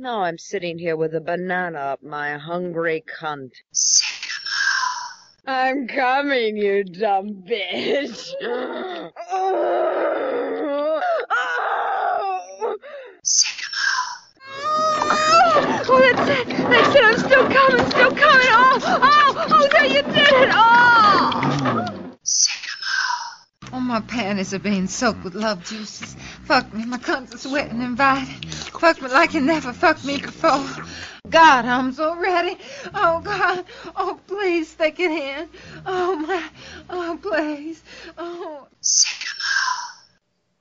Now I'm sitting here with a banana up my hungry cunt. I'm coming, you dumb bitch. Oh, that's it. That's it. I'm still coming, still coming. Oh, oh, oh, there you did it. Oh. Oh, my panties are being soaked with love juices. Fuck me, my cunts are sweating and invited. Fuck me like you never fucked me before. God, I'm so ready. Oh, God. Oh, please, stick it in. Oh, my. Oh, please. Oh. Cinema.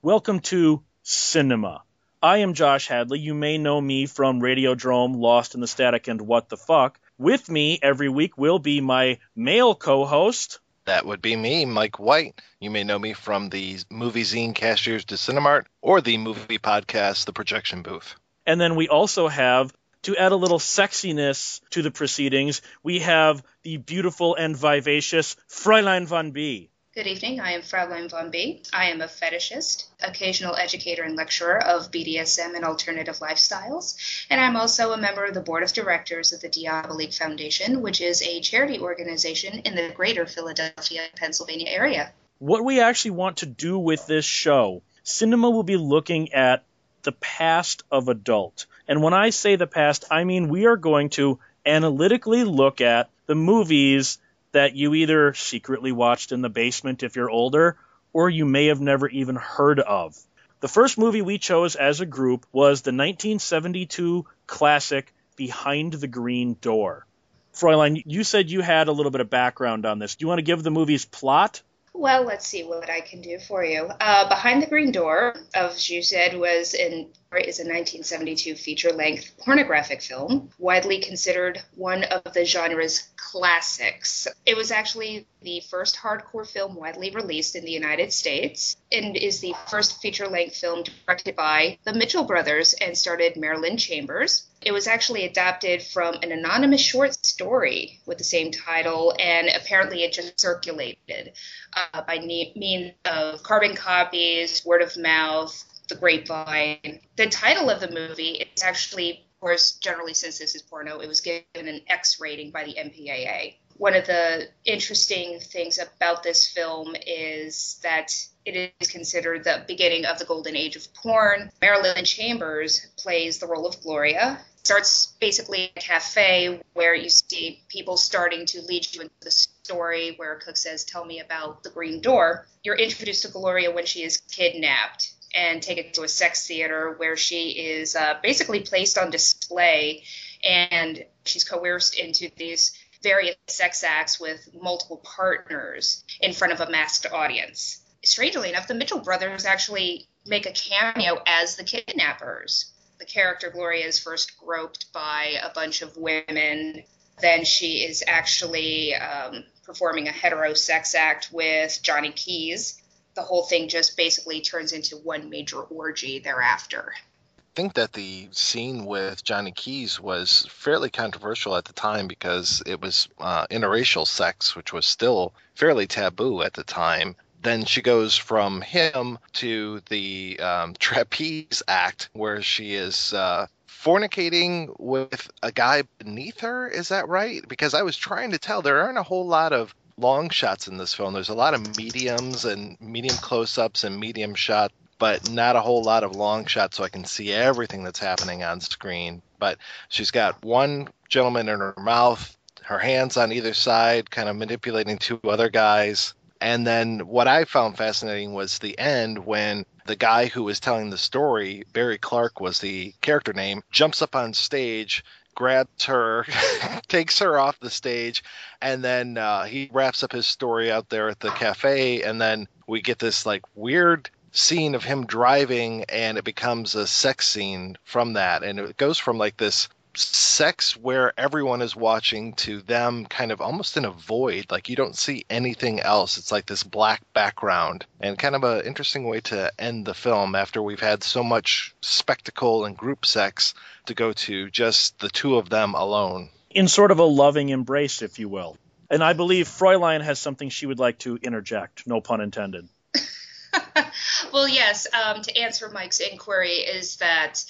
Welcome to Cinema. I am Josh Hadley. You may know me from Radiodrome, Lost in the Static, and What the Fuck. With me every week will be my male co host. That would be me, Mike White. You may know me from the movie zine Cashiers du Cinemart or the movie podcast The Projection Booth. And then we also have, to add a little sexiness to the proceedings, we have the beautiful and vivacious Fräulein von B. Good evening. I am Fraulein von B. I am a fetishist, occasional educator and lecturer of BDSM and alternative lifestyles, and I'm also a member of the board of directors of the Diabolique Foundation, which is a charity organization in the greater Philadelphia, Pennsylvania area. What we actually want to do with this show, Cinema will be looking at the past of adult. And when I say the past, I mean we are going to analytically look at the movies that you either secretly watched in the basement if you're older, or you may have never even heard of. The first movie we chose as a group was the 1972 classic Behind the Green Door. Fräulein, you said you had a little bit of background on this. Do you want to give the movie's plot? Well, let's see what I can do for you. Uh, Behind the Green Door, as you said, was in is a 1972 feature-length pornographic film, widely considered one of the genre's classics. It was actually the first hardcore film widely released in the United States, and is the first feature-length film directed by the Mitchell brothers and starred Marilyn Chambers. It was actually adapted from an anonymous short story with the same title, and apparently it just circulated uh, by means of carbon copies, word of mouth, the grapevine. The title of the movie is actually, of course, generally since this is porno, it was given an X rating by the MPAA. One of the interesting things about this film is that it is considered the beginning of the golden age of porn. Marilyn Chambers plays the role of Gloria. Starts basically a cafe where you see people starting to lead you into the story where Cook says, Tell me about the green door. You're introduced to Gloria when she is kidnapped and taken to a sex theater where she is uh, basically placed on display and she's coerced into these various sex acts with multiple partners in front of a masked audience. Strangely enough, the Mitchell brothers actually make a cameo as the kidnappers. The character Gloria is first groped by a bunch of women. Then she is actually um, performing a heterosex act with Johnnie Keyes, the whole thing just basically turns into one major orgy thereafter. I think that the scene with Johnnie Keyes was fairly controversial at the time because it was uh, interracial sex, which was still fairly taboo at the time. Then she goes from him to the um, trapeze act, where she is uh, fornicating with a guy beneath her. Is that right? Because I was trying to tell there aren't a whole lot of long shots in this film. There's a lot of mediums and medium close ups and medium shot, but not a whole lot of long shots so I can see everything that's happening on screen. But she's got one gentleman in her mouth, her hands on either side, kind of manipulating two other guys. And then what I found fascinating was the end when the guy who was telling the story, Barry Clark was the character name, jumps up on stage, grabs her, takes her off the stage, and then uh, he wraps up his story out there at the cafe, and then we get this like weird scene of him driving, and it becomes a sex scene from that, and it goes from like this sex where everyone is watching to them kind of almost in a void like you don't see anything else it's like this black background and kind of an interesting way to end the film after we've had so much spectacle and group sex to go to just the two of them alone In sort of a loving embrace, if you will. And I believe Fräulein has something she would like to interject, no pun intended. well, yes, um, to answer Mike's inquiry, is that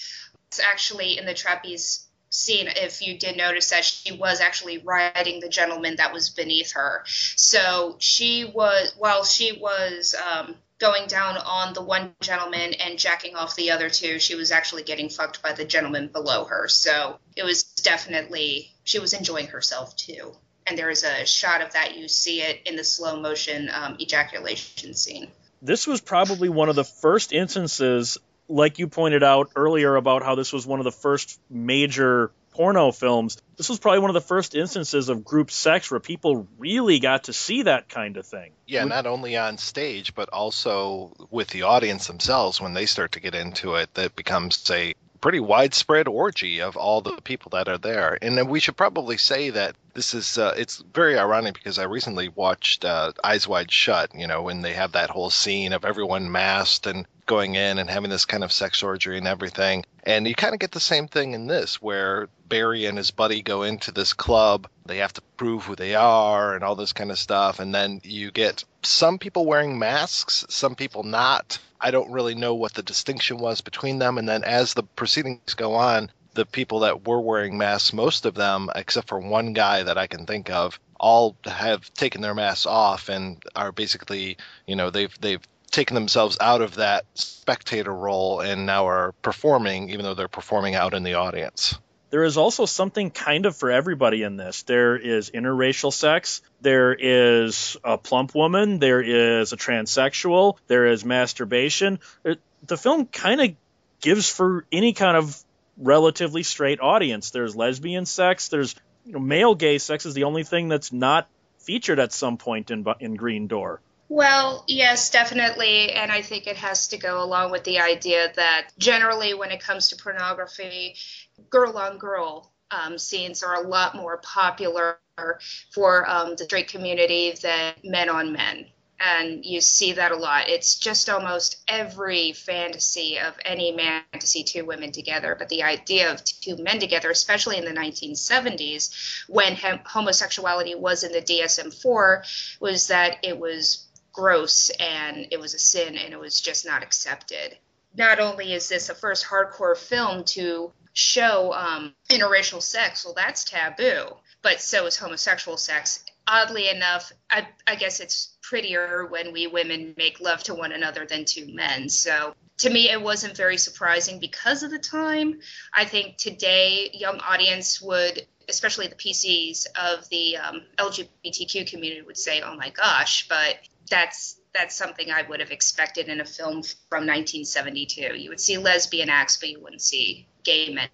it's actually in the trapeze scene if you did notice that she was actually riding the gentleman that was beneath her. So she was while she was um, going down on the one gentleman and jacking off the other two she was actually getting fucked by the gentleman below her. So it was definitely she was enjoying herself too. And there is a shot of that. You see it in the slow motion um, ejaculation scene. This was probably one of the first instances like you pointed out earlier about how this was one of the first major porno films, this was probably one of the first instances of group sex where people really got to see that kind of thing. Yeah, not only on stage, but also with the audience themselves when they start to get into it, that becomes a pretty widespread orgy of all the people that are there. And we should probably say that this is uh, it's very ironic because I recently watched uh, Eyes Wide Shut, you know, when they have that whole scene of everyone masked and going in and having this kind of sex orgy and everything. And you kind of get the same thing in this, where Barry and his buddy go into this club. They have to prove who they are and all this kind of stuff. And then you get some people wearing masks, some people not. I don't really know what the distinction was between them. And then as the proceedings go on, the people that were wearing masks, most of them, except for one guy that I can think of, all have taken their masks off and are basically, you know, they've they've taken themselves out of that spectator role and now are performing, even though they're performing out in the audience. There is also something kind of for everybody in this. There is interracial sex, there is a plump woman, there is a transsexual, there is masturbation. Uh, the film kind of gives for any kind of relatively straight audience. There's lesbian sex, there's you know, male gay sex is the only thing that's not featured at some point in in Green Door. Well, yes, definitely. And I think it has to go along with the idea that generally, when it comes to pornography, girl on girl um, scenes are a lot more popular for um, the straight community than men on men. And you see that a lot. It's just almost every fantasy of any man to see two women together. But the idea of two men together, especially in the 1970s, when homosexuality was in the DSM 4, was that it was gross and it was a sin and it was just not accepted. Not only is this a first hardcore film to show um, interracial sex, well, that's taboo, but so is homosexual sex. Oddly enough, I, I guess it's prettier when we women make love to one another than two men. So to me, it wasn't very surprising because of the time. I think today, young audience would especially the PCs of the um, LGBTQ community would say, "Oh my gosh!" But that's that's something I would have expected in a film from 1972. You would see lesbian acts, but you wouldn't see gay men.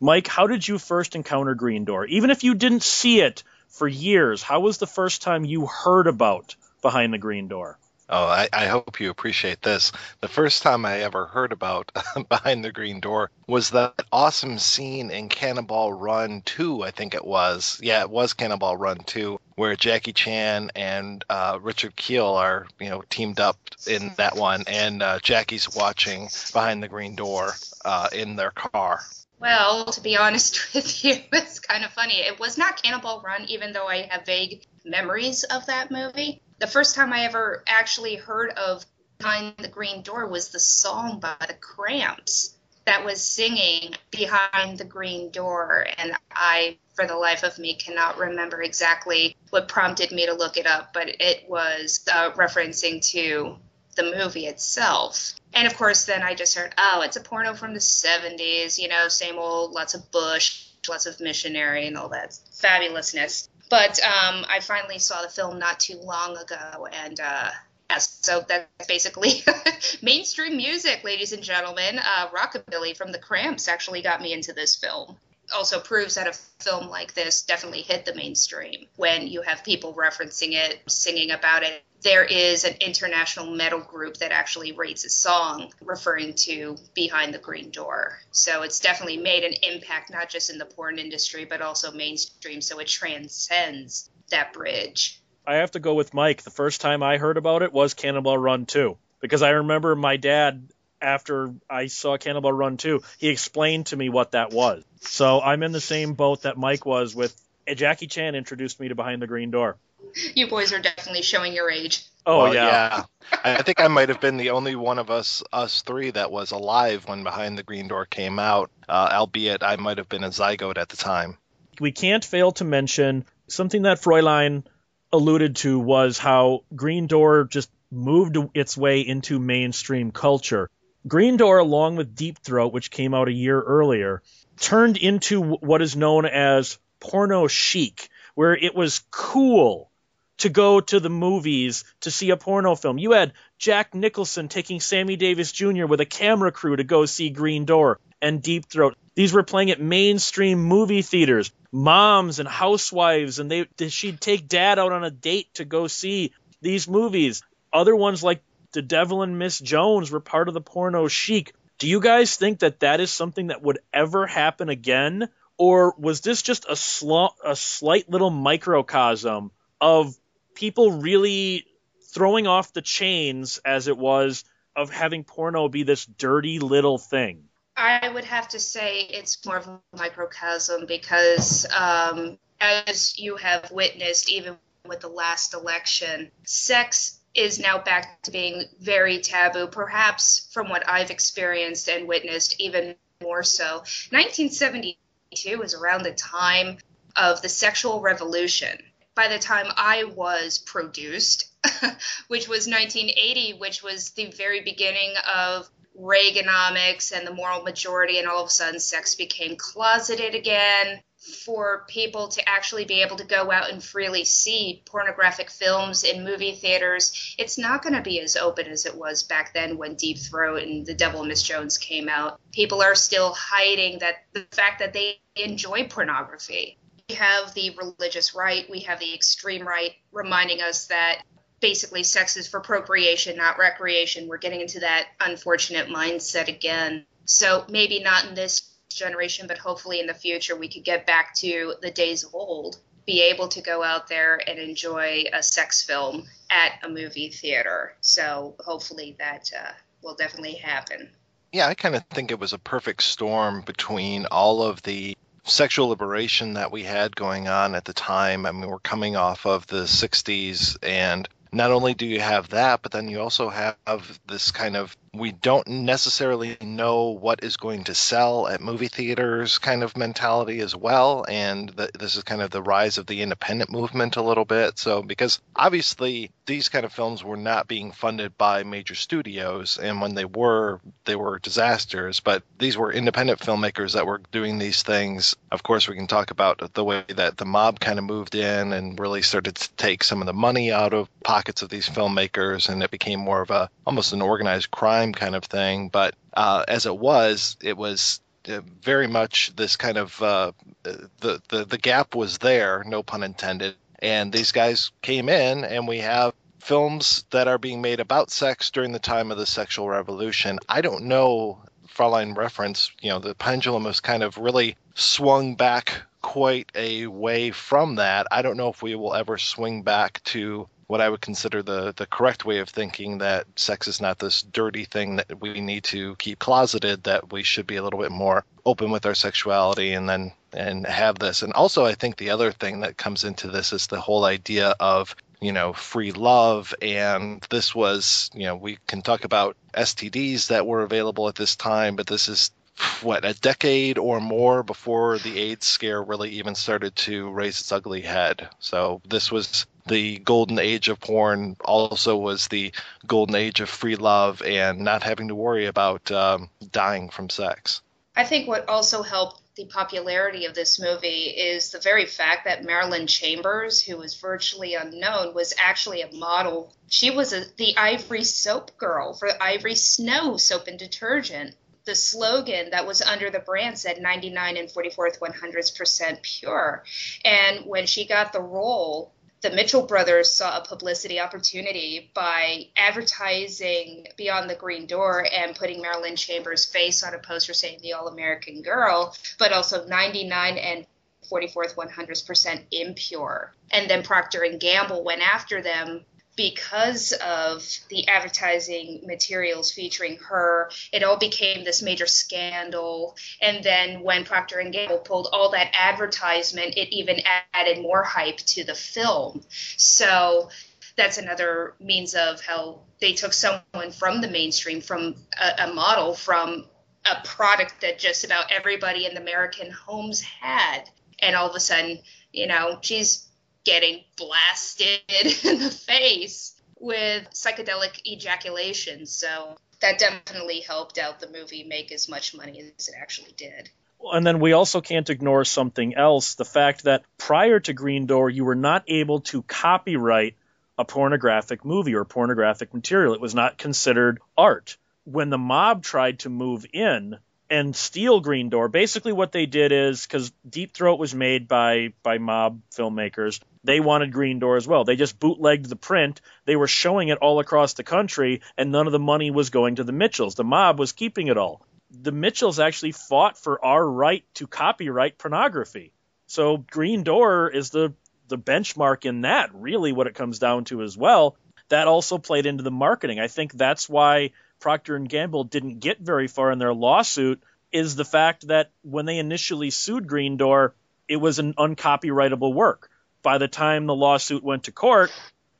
Mike, how did you first encounter Green Door? Even if you didn't see it for years, how was the first time you heard about Behind the Green Door? Oh, I, I, hope you appreciate this. The first time I ever heard about Behind the Green Door was that awesome scene in Cannonball Run 2, I think it was. Yeah, it was Cannonball Run 2, where Jackie Chan and uh, Richard Kiel are, you know, teamed up in that one, and uh, Jackie's watching Behind the Green Door uh, in their car. Well, to be honest with you, it's kind of funny. It was not Cannonball Run, even though I have vague memories of that movie the first time I ever actually heard of Behind the Green Door was the song by the Cramps that was singing Behind the Green Door. And I, for the life of me, cannot remember exactly what prompted me to look it up, but it was uh, referencing to the movie itself. And of course, then I just heard, oh, it's a porno from the 70s, you know, same old, lots of Bush, lots of missionary, and all that fabulousness. But um, I finally saw the film not too long ago, and uh, yes, so that's basically mainstream music, ladies and gentlemen. Uh, rockabilly from the Cramps actually got me into this film also proves that a film like this definitely hit the mainstream when you have people referencing it, singing about it. There is an international metal group that actually rates a song referring to Behind the Green Door. So it's definitely made an impact, not just in the porn industry, but also mainstream. So it transcends that bridge. I have to go with Mike. The first time I heard about it was Cannonball Run 2 because I remember my dad after I saw Cannonball Run 2, he explained to me what that was. So I'm in the same boat that Mike was with. Jackie Chan introduced me to Behind the Green Door. You boys are definitely showing your age. Oh Well, yeah. I I think I might have been the only one of us us three that was alive when Behind the Green Door came out, uh, albeit I might have been a zygote at the time. we can't fail to mention something that Fräulein alluded to was how Green Door just moved its way into mainstream culture. Green Door, along with Deep Throat, which came out a year earlier, turned into what is known as porno chic, where it was cool to go to the movies to see a porno film. You had Jack Nicholson taking Sammy Davis Jr. with a camera crew to go see Green Door and Deep Throat. These were playing at mainstream movie theaters. Moms and housewives, and they she'd take dad out on a date to go see these movies. Other ones like The Devil and Miss Jones were part of the porno chic. Do you guys think that that is something that would ever happen again? Or was this just a, sl- a slight little microcosm of people really throwing off the chains, as it was, of having porno be this dirty little thing? I would have to say it's more of a microcosm because, um, as you have witnessed, even with the last election, sex is now back to being very taboo, perhaps from what I've experienced and witnessed, even more so. 1972 was around the time of the sexual revolution. By the time I was produced, which was 1980, which was the very beginning of Reaganomics and the moral majority, and all of a sudden sex became closeted again. For people to actually be able to go out and freely see pornographic films in movie theaters, it's not going to be as open as it was back then when Deep Throat and The Devil Miss Jones came out. People are still hiding that the fact that they enjoy pornography. We have the religious right, we have the extreme right reminding us that basically sex is for procreation, not recreation. We're getting into that unfortunate mindset again. So maybe not in this generation, but hopefully in the future we could get back to the days of old, be able to go out there and enjoy a sex film at a movie theater. So hopefully that uh, will definitely happen. Yeah, I kind of think it was a perfect storm between all of the sexual liberation that we had going on at the time. I mean, we're coming off of the 60s, and not only do you have that, but then you also have this kind of we don't necessarily know what is going to sell at movie theaters kind of mentality as well. And the, this is kind of the rise of the independent movement a little bit. So, because obviously these kind of films were not being funded by major studios, and when they were, they were disasters. But these were independent filmmakers that were doing these things. Of course, we can talk about the way that the mob kind of moved in and really started to take some of the money out of pockets of these filmmakers, and it became more of a almost an organized crime kind of thing. But uh, as it was, it was uh, very much this kind of uh, the, the the gap was there, no pun intended. And these guys came in, and we have films that are being made about sex during the time of the sexual revolution. I don't know, Fraulein reference, you know, the pendulum has kind of really swung back quite a way from that. I don't know if we will ever swing back to what I would consider the the correct way of thinking that sex is not this dirty thing that we need to keep closeted that we should be a little bit more open with our sexuality and then and have this and also I think the other thing that comes into this is the whole idea of you know free love and this was you know we can talk about STDs that were available at this time but this is what a decade or more before the AIDS scare really even started to raise its ugly head. So this was the golden age of porn. Also was the golden age of free love and not having to worry about um, dying from sex. I think what also helped the popularity of this movie is the very fact that Marilyn Chambers, who was virtually unknown, was actually a model. She was a, the Ivory soap girl for Ivory Snow soap and detergent the slogan that was under the brand said 99 and 44th 100% pure. And when she got the role, the Mitchell brothers saw a publicity opportunity by advertising Beyond the Green Door and putting Marilyn Chambers' face on a poster saying the All American Girl, but also 99 and 44th 100% impure. And then Procter and Gamble went after them because of the advertising materials featuring her it all became this major scandal and then when procter and gamble pulled all that advertisement it even added more hype to the film so that's another means of how they took someone from the mainstream, from a, a model, from a product that just about everybody in the American homes had. And all of a sudden, you know, she's getting blasted in the face with psychedelic ejaculation. So that definitely helped out the movie make as much money as it actually did. And then we also can't ignore something else the fact that prior to Green Door, you were not able to copyright a pornographic movie or pornographic material. It was not considered art. When the mob tried to move in and steal Green Door, basically what they did is because Deep Throat was made by by mob filmmakers, they wanted Green Door as well. They just bootlegged the print. They were showing it all across the country, and none of the money was going to the Mitchells. The mob was keeping it all. The Mitchells actually fought for our right to copyright pornography. So Green Door is the the benchmark in that, really, what it comes down to as well. That also played into the marketing. I think that's why Procter and Gamble didn't get very far in their lawsuit. Is the fact that when they initially sued Green Door, it was an uncopyrightable work. By the time the lawsuit went to court,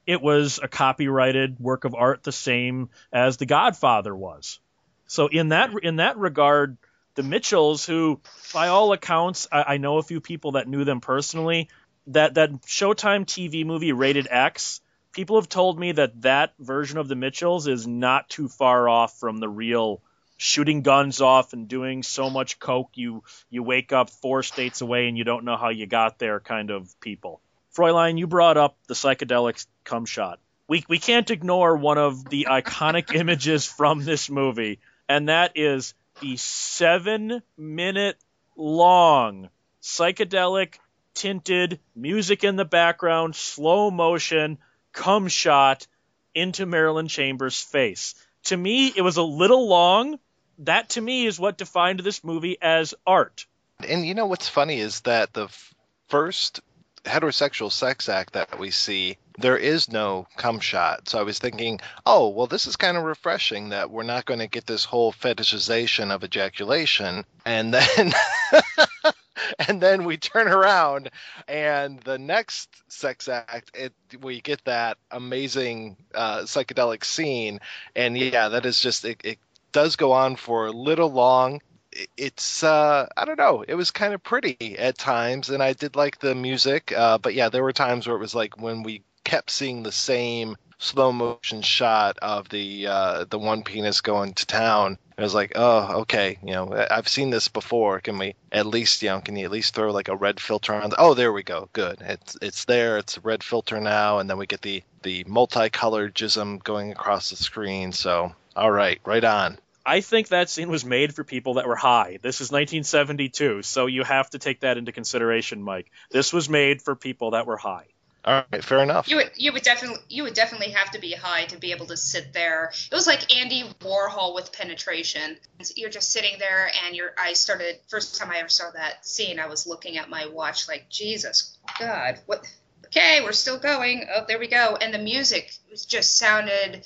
it was a copyrighted work of art, the same as The Godfather was. So in that in that regard, the Mitchells, who by all accounts, I, I know a few people that knew them personally, that that Showtime TV movie Rated X, people have told me that that version of the Mitchells is not too far off from the real shooting guns off and doing so much coke you you wake up four states away and you don't know how you got there kind of people. Fräulein, you brought up the psychedelic cum shot. We we can't ignore one of the iconic images from this movie, and that is the seven minute long psychedelic tinted, music in the background, slow motion, cum shot into Marilyn Chambers' face. To me, it was a little long. That to me is what defined this movie as art. And you know what's funny is that the f- first heterosexual sex act that we see, there is no cum shot. So I was thinking, oh, well, this is kind of refreshing that we're not going to get this whole fetishization of ejaculation. And then and then we turn around and the next sex act it we get that amazing uh, psychedelic scene and yeah that is just it, it does go on for a little long it's uh i don't know it was kind of pretty at times and i did like the music uh, but yeah there were times where it was like when we kept seeing the same slow motion shot of the uh, the one penis going to town. I was like, oh, okay, you know, I've seen this before. Can we at least, you know, can you at least throw like a red filter on? The, oh, there we go. Good. It's it's there. It's a red filter now, and then we get the the multicolored jism going across the screen. So, all right, right on. I think that scene was made for people that were high. This is 1972, so you have to take that into consideration, Mike. This was made for people that were high. All right, fair enough. You would you would definitely you would definitely have to be high to be able to sit there. It was like Andy Warhol with penetration. You're just sitting there, and your I started first time I ever saw that scene. I was looking at my watch like Jesus God, what? Okay, we're still going. Oh, there we go. And the music just sounded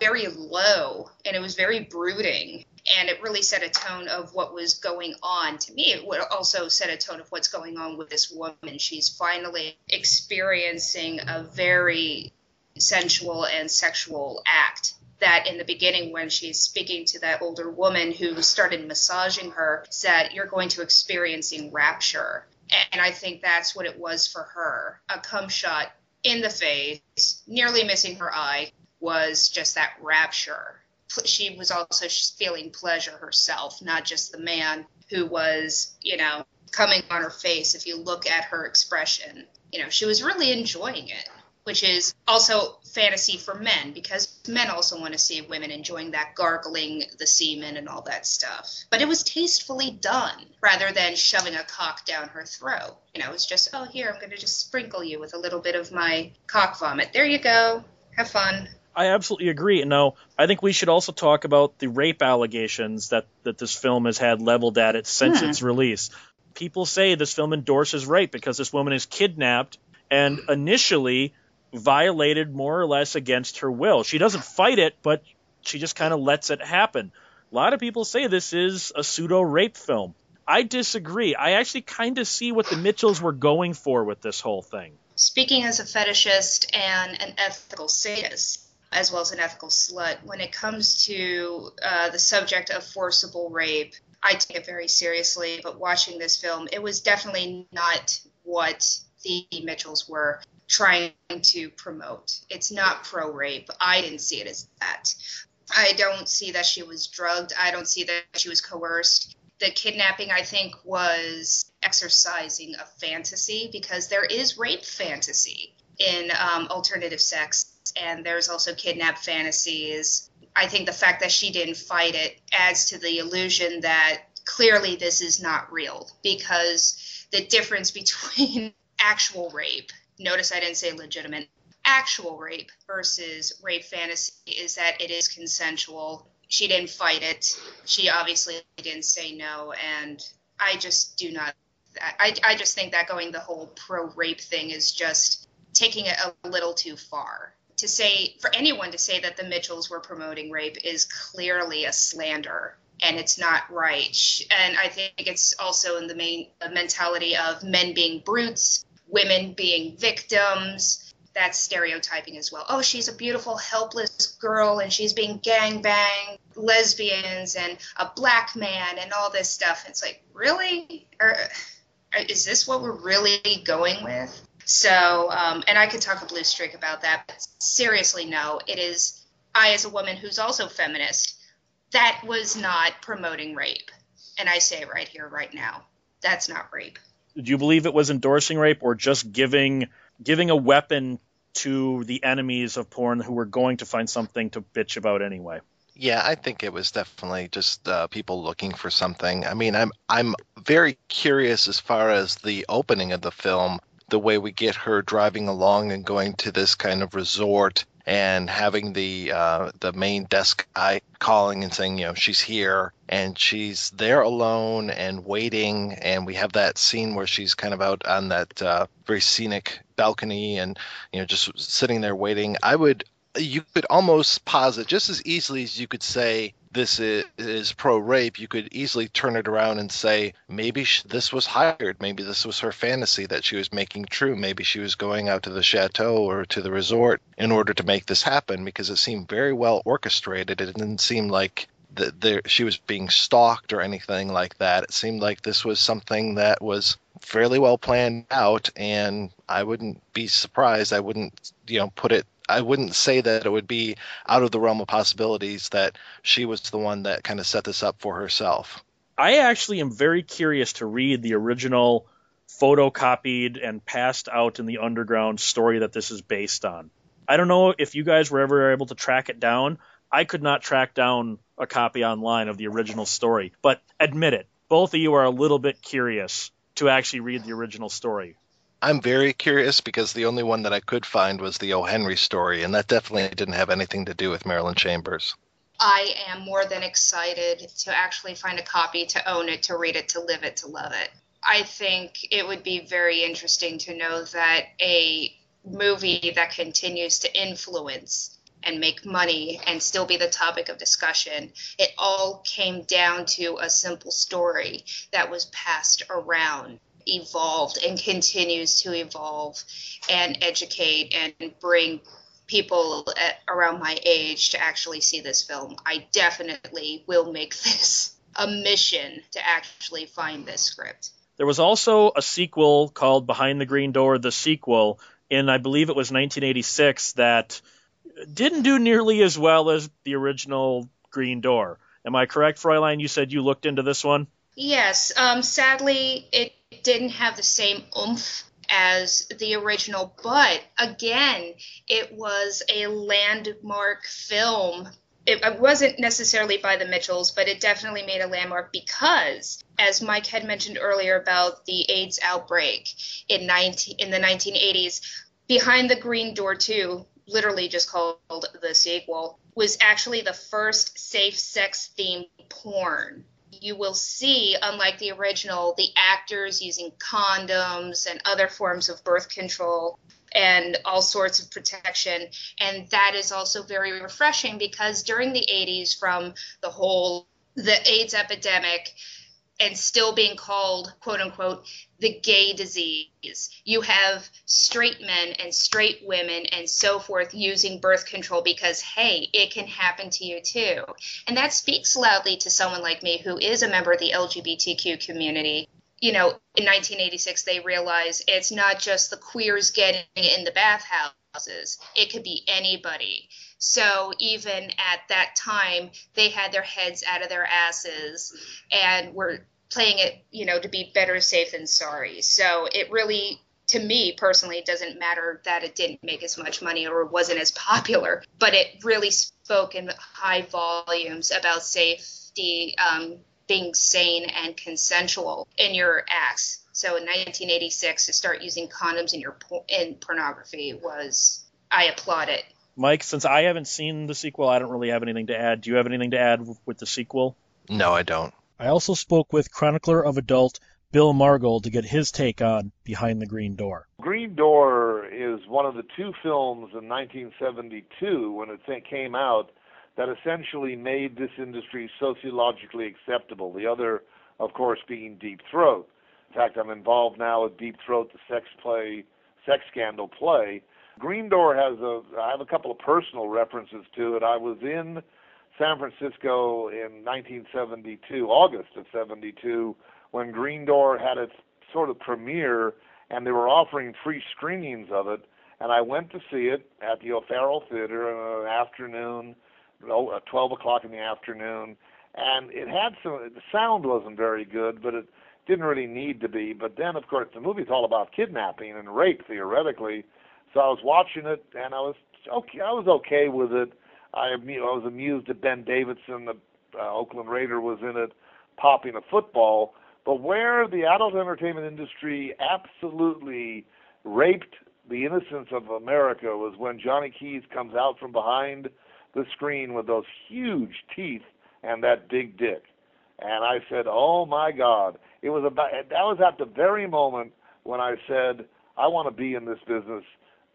very low, and it was very brooding and it really set a tone of what was going on. To me it would also set a tone of what's going on with this woman. She's finally experiencing a very sensual and sexual act that in the beginning when she's speaking to that older woman who started massaging her said you're going to experiencing rapture. And i think that's what it was for her a cum shot in the face nearly missing her eye was just that rapture she was also feeling pleasure herself, not just the man who was, you know, coming on her face. If you look at her expression, you know, she was really enjoying it, which is also fantasy for men because men also want to see women enjoying that gargling the semen and all that stuff. But it was tastefully done rather than shoving a cock down her throat. You know, it was just, oh, here, I'm going to just sprinkle you with a little bit of my cock vomit. There you go. Have fun. I absolutely agree. Now, I think we should also talk about the rape allegations that, that this film has had leveled at it since hmm. its release. People say this film endorses rape because this woman is kidnapped and initially violated more or less against her will. She doesn't fight it, but she just kind of lets it happen. A lot of people say this is a pseudo rape film. I disagree. I actually kind of see what the Mitchells were going for with this whole thing speaking as a fetishist and an ethical sadist, as well as an ethical slut, when it comes to uh, the subject of forcible rape, I take it very seriously. But watching this film, it was definitely not what the Mitchells were trying to promote. It's not pro rape. I didn't see it as that. I don't see that she was drugged. I don't see that she was coerced. The kidnapping, I think, was exercising a fantasy because there is rape fantasy in um, alternative sex, and there's also kidnap fantasies. I think the fact that she didn't fight it adds to the illusion that clearly this is not real because the difference between actual rape, notice I didn't say legitimate, actual rape versus rape fantasy is that it is consensual. She didn't fight it. She obviously didn't say no. And I just do not, I, I just think that going the whole pro rape thing is just taking it a little too far. To say, for anyone to say that the Mitchells were promoting rape is clearly a slander and it's not right. And I think it's also in the main mentality of men being brutes, women being victims, that's stereotyping as well. Oh, she's a beautiful, helpless girl and she's being gang banged, lesbians and a black man and all this stuff. It's like, really? Or, uh, is this what we're really going with? So, um, and I could talk a blue streak about that, but seriously, no. It is, I, as a woman who's also feminist, that was not promoting rape. And I say it right here, right now. That's not rape. Do you believe it was endorsing rape or just giving giving a weapon to the enemies of porn who were going to find something to bitch about anyway. Yeah, I think it was definitely just uh, people looking for something. I mean, I'm I'm very curious as far as the opening of the film, the way we get her driving along and going to this kind of resort and having the uh, the main desk guy calling and saying, you know, she's here, and she's there alone and waiting, and we have that scene where she's kind of out on that uh, very scenic balcony and you know just sitting there waiting. I would you could almost posit just as easily as you could say this is, is pro rape, you could easily turn it around and say maybe sh- this was hired. Maybe this was her fantasy that she was making true. Maybe she was going out to the chateau or to the resort in order to make this happen because it seemed very well orchestrated. It didn't seem like that there, she was being stalked or anything like that. It seemed like this was something that was fairly well planned out, and I wouldn't be surprised. I wouldn't, you know, put it I wouldn't say that it would be out of the realm of possibilities that she was the one that kind of set this up for herself. I actually am very curious to read the original photocopied and passed out in the underground story that this is based on. I don't know if you guys were ever able to track it down. I could not track down a copy online of the original story, but admit it, both of you are a little bit curious to actually read the original story. I'm very curious because the only one that I could find was the O. Henry story, and that definitely didn't have anything to do with Marilyn Chambers. I am more than excited to actually find a copy, to own it, to read it, to live it, to love it. I think it would be very interesting to know that a movie that continues to influence and make money and still be the topic of discussion, it all came down to a simple story that was passed around evolved and continues to evolve and educate and bring people at, around my age to actually see this film. I definitely will make this a mission to actually find this script. There was also a sequel called Behind the Green Door, the sequel, in I believe it was 1986 that didn't do nearly as well as the original Green Door. Am I correct, Fräulein? You said you looked into this one? Yes. Um, sadly, it didn't have the same oomph as the original, but again, it was a landmark film. It, it wasn't necessarily by the Mitchells, but it definitely made a landmark because, as Mike had mentioned earlier about the AIDS outbreak in 19, in the 1980s, Behind the Green Door 2, literally just called the sequel, was actually the first safe sex themed porn you will see, unlike the original, the actors using condoms and other forms of birth control and all sorts of protection. And that is also very refreshing because during the 80s, from the whole the AIDS epidemic, and still being called, quote unquote, the gay disease. You have straight men and straight women and so forth using birth control because, hey, it can happen to you too. And that speaks loudly to someone like me who is a member of the LGBTQ community. You know, in 1986, they realized it's not just the queers getting in the bathhouses, it could be anybody. So even at that time, they had their heads out of their asses and were playing it, you know, to be better safe than sorry. So it really, to me personally, it doesn't matter that it didn't make as much money or wasn't as popular, but it really spoke in high volumes about safety, um, being sane and consensual in your acts. So in 1986, to start using condoms in your in pornography was, I applaud it. Mike, since I haven't seen the sequel, I don't really have anything to add. Do you have anything to add with the sequel? No, I don't. I also spoke with chronicler of adult Bill Margold to get his take on Behind the Green Door. Green Door is one of the two films in 1972 when it came out that essentially made this industry sociologically acceptable. The other, of course, being Deep Throat. In fact, I'm involved now with Deep Throat, the sex play, sex scandal play, Green Door has a I have a couple of personal references to it. I was in San Francisco in 1972, August of 72, when Green Door had its sort of premiere and they were offering free screenings of it and I went to see it at the O'Farrell Theater in an afternoon, oh, at 12 o'clock in the afternoon, and it had some. The sound wasn't very good, but it didn't really need to be. But then, of course, the movie's all about kidnapping and rape theoretically, so I was watching it, and I was okay. I was okay with it. I, I was amused that Ben Davidson, the uh, Oakland Raider, was in it, popping a football. But where the adult entertainment industry absolutely raped the innocence of America was when Johnnie Keyes comes out from behind the screen with those huge teeth and that big dick. And I said, "Oh my God!" It was about that was at the very moment when I said, "I want to be in this business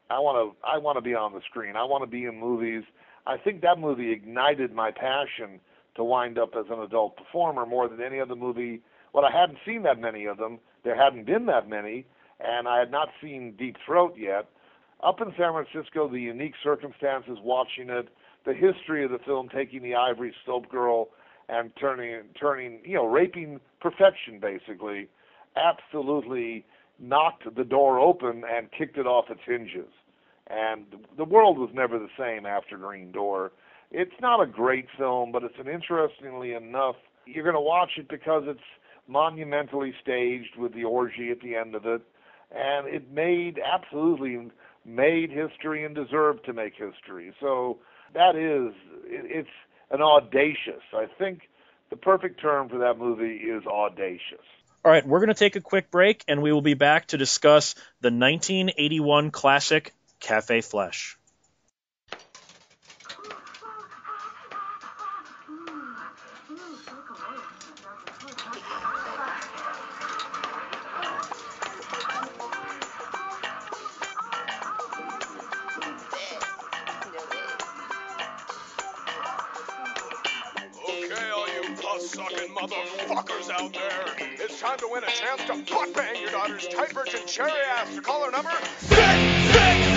I want to I want to be on the screen. I want to be in movies. I think that movie ignited my passion to wind up as an adult performer more than any other movie. Well, I hadn't seen that many of them. There hadn't been that many, and I had not seen Deep Throat yet. Up in San Francisco, the unique circumstances watching it, the history of the film taking the Ivory Soap girl and turning turning you know raping perfection basically, absolutely knocked the door open and kicked it off its hinges. And the world was never the same after Green Door. It's not a great film, but it's an interestingly enough. You're going to watch it because it's monumentally staged with the orgy at the end of it, and it made absolutely made history and deserved to make history. So that is it's an audacious. I think the perfect term for that movie is audacious. All right, we're going to take a quick break and we will be back to discuss the 1981 classic Cafe Flesh. Time to win a chance to butt bang your daughter's tight virgin cherry ass. To call her number six, six.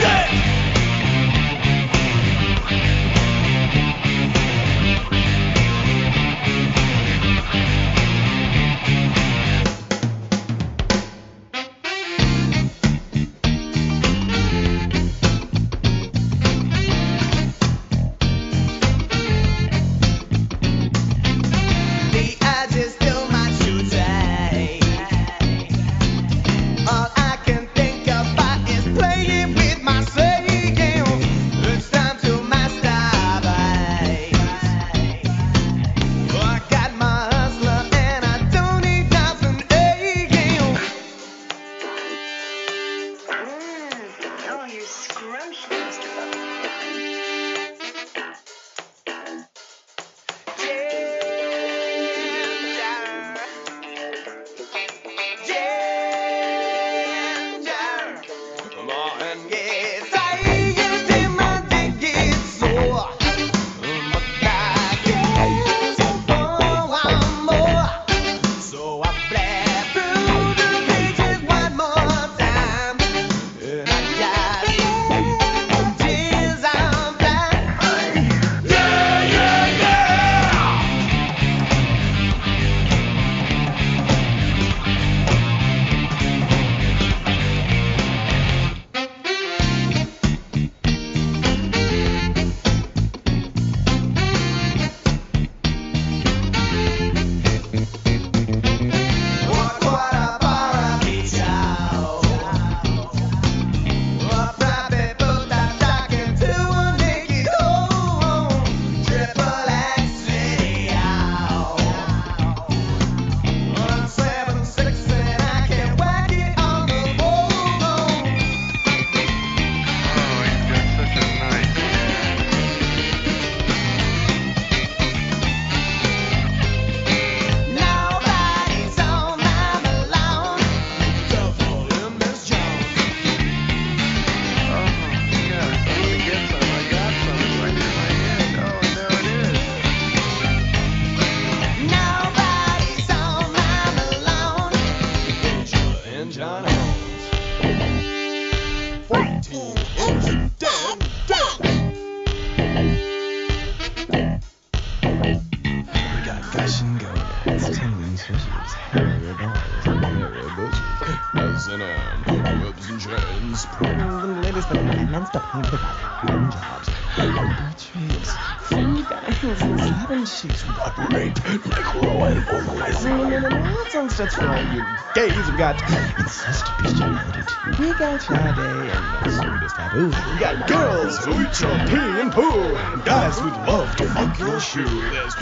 We got rape, and organizing, and nonsense that's right, you gays, we got incest, bestiality, we got Friday, and sweetest taboo, we got girls who eat your pee and poo, and guys who'd love to fuck your shoe, there's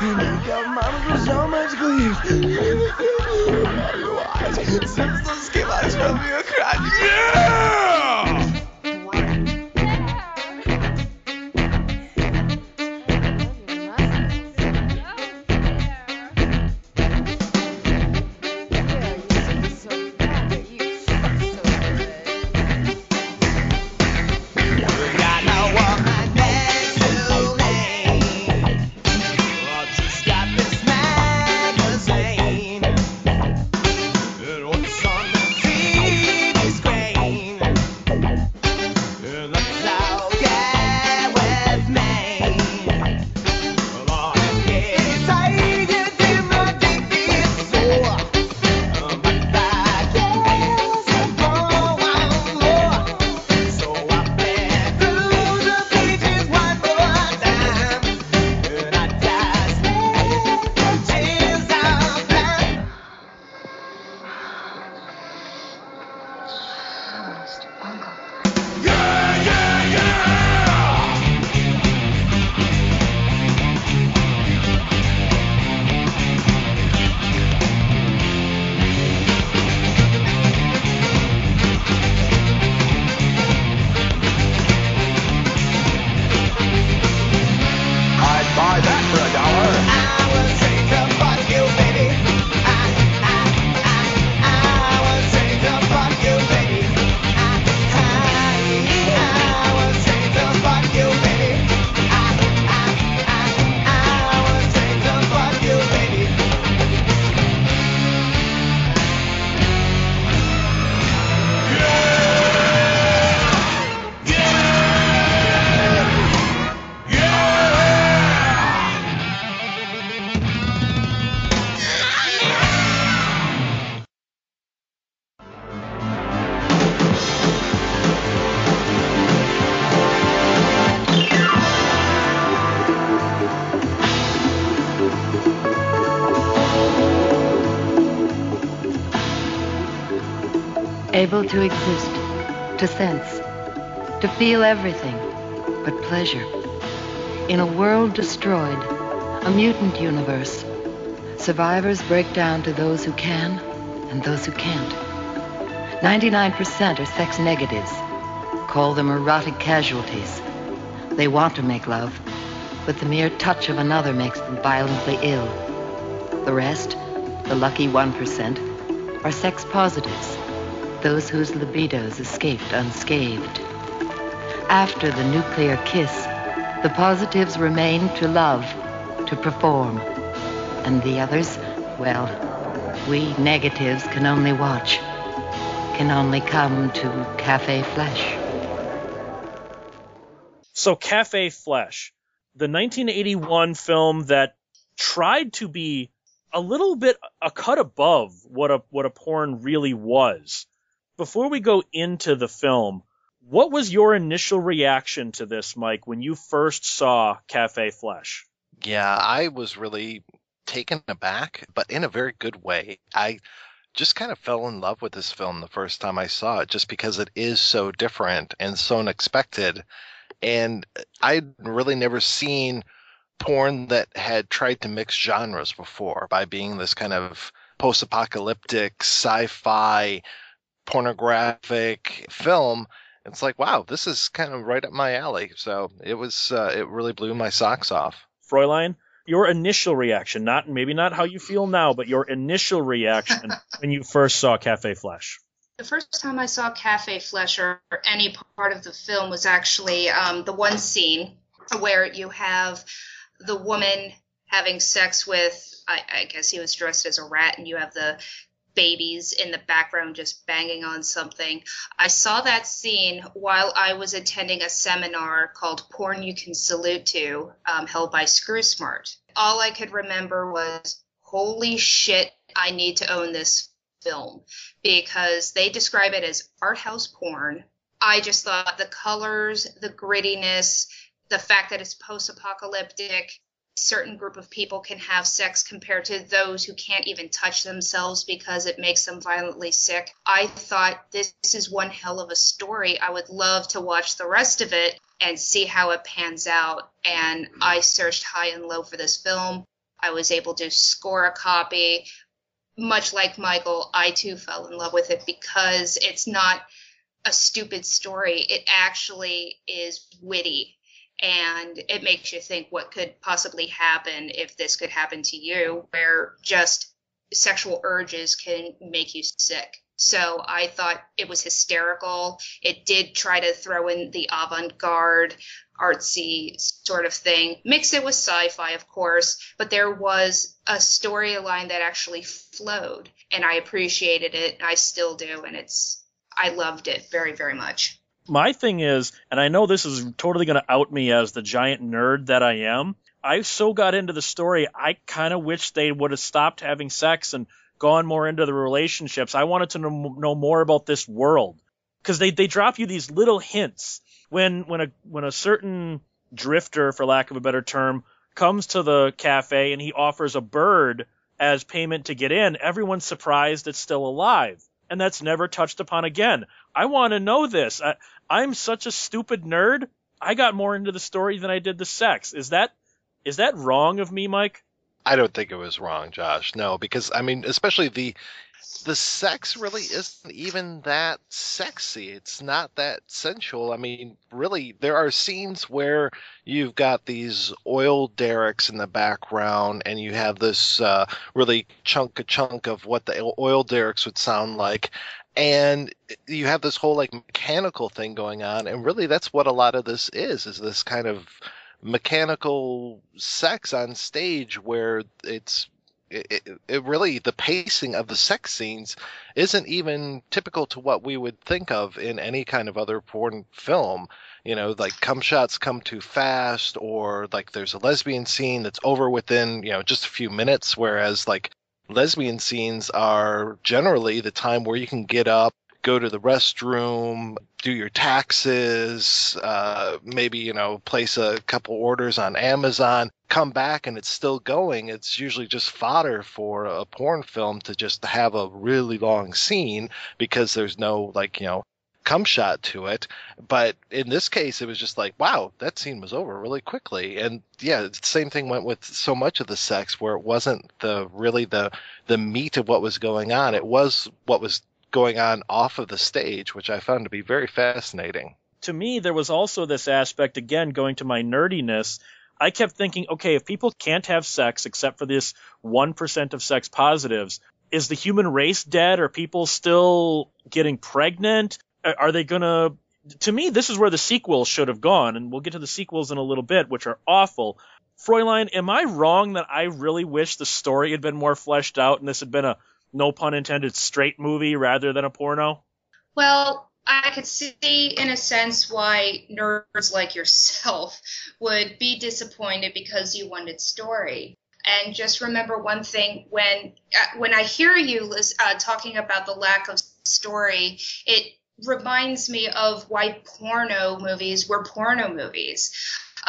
and you got mamas with so much glee. Simpsons skin eyes from your crotch. Yeah! Sense, to feel everything but pleasure. In a world destroyed, a mutant universe, survivors break down to those who can and those who can't. 99% are sex negatives. Call them erotic casualties. They want to make love, but the mere touch of another makes them violently ill. The rest, the lucky 1%, are sex positives those whose libidos escaped unscathed. After the nuclear kiss, the positives remain to love, to perform. And the others, well, we negatives can only watch, can only come to Cafe Flesh. So, Cafe Flesh, the 1981 film that tried to be a little bit a cut above what a what a porn really was. Before we go into the film, what was your initial reaction to this, Mike, when you first saw Cafe Flesh? Yeah, I was really taken aback, but in a very good way. I just kind of fell in love with this film the first time I saw it, just because it is so different and so unexpected. And I'd really never seen porn that had tried to mix genres before by being this kind of post apocalyptic sci fi pornographic film. It's like, wow, this is kind of right up my alley. So it was, uh, it really blew my socks off. Fräulein, your initial reaction, not maybe not how you feel now, but your initial reaction when you first saw Cafe Flesh. The first time I saw Cafe Flesh or any part of the film was actually um, the one scene where you have the woman having sex with, I, I guess he was dressed as a rat, and you have the babies in the background just banging on something. I saw that scene while I was attending a seminar called Porn You Can Salute To, um, held by Screw Smart. All I could remember was, holy shit, I need to own this film because they describe it as art house porn. I just thought the colors, the grittiness, the fact that it's post apocalyptic, certain group of people can have sex compared to those who can't even touch themselves because it makes them violently sick. I thought this is one hell of a story. I would love to watch the rest of it and see how it pans out. And I searched high and low for this film. I was able to score a copy. Much like Michael, I too fell in love with it because it's not a stupid story. It actually is witty and it makes you think what could possibly happen if this could happen to you, where just sexual urges can make you sick. So I thought it was hysterical. It did try to throw in the avant garde, artsy sort of thing, mix it with sci fi, of course, but there was a storyline that actually flowed, and I appreciated it. I still do, and it's, I loved it very, very much my thing is, and I know this is totally going to out me as the giant nerd that I am. I so got into the story, I kind of wish they would have stopped having sex and gone more into the relationships. I wanted to know, know more about this world because they, they drop you these little hints when when a when a certain drifter, for lack of a better term, comes to the cafe and he offers a bird as payment to get in. Everyone's surprised it's still alive, and that's never touched upon again. I want to know this. I, I'm such a stupid nerd. I got more into the story than I did the sex. Is that is that wrong of me, Mike? I don't think it was wrong, Josh. No, because I mean, especially the the sex really isn't even that sexy. It's not that sensual. I mean, really, there are scenes where you've got these oil derricks in the background, and you have this uh, really chunk a chunk of what the oil derricks would sound like, and you have this whole like mechanical thing going on and really that's what a lot of this is is this kind of mechanical sex on stage where it's it, it, really the pacing of the sex scenes isn't even typical to what we would think of in any kind of other porn film. You know like cum shots come too fast or like there's a lesbian scene that's over within you know just a few minutes whereas like lesbian scenes are generally the time where you can get up, go to the restroom, do your taxes, uh, maybe you know place a couple orders on Amazon, come back and it's still going. It's usually just fodder for a porn film to just have a really long scene because there's no like you know come shot to it. But in this case, it was just like, wow, that scene was over really quickly. And yeah, the same thing went with so much of the sex where it wasn't the really the the meat of what was going on. It was what was going on off of the stage, which I found to be very fascinating. To me, there was also this aspect, again, going to my nerdiness. I kept thinking, okay, if people can't have sex except for this 1% of sex positives, is the human race dead? Are people still getting pregnant? are they gonna? To me, this is where the sequels should have gone, and we'll get to the sequels in a little bit, which are awful. Fräulein, am I wrong that I really wish the story had been more fleshed out and this had been a no pun intended straight movie rather than a porno? Well, I could see in a sense why nerds like yourself would be disappointed because you wanted story. And just remember one thing: when uh, when I hear you uh, talking about the lack of story, it reminds me of why porno movies were porno movies.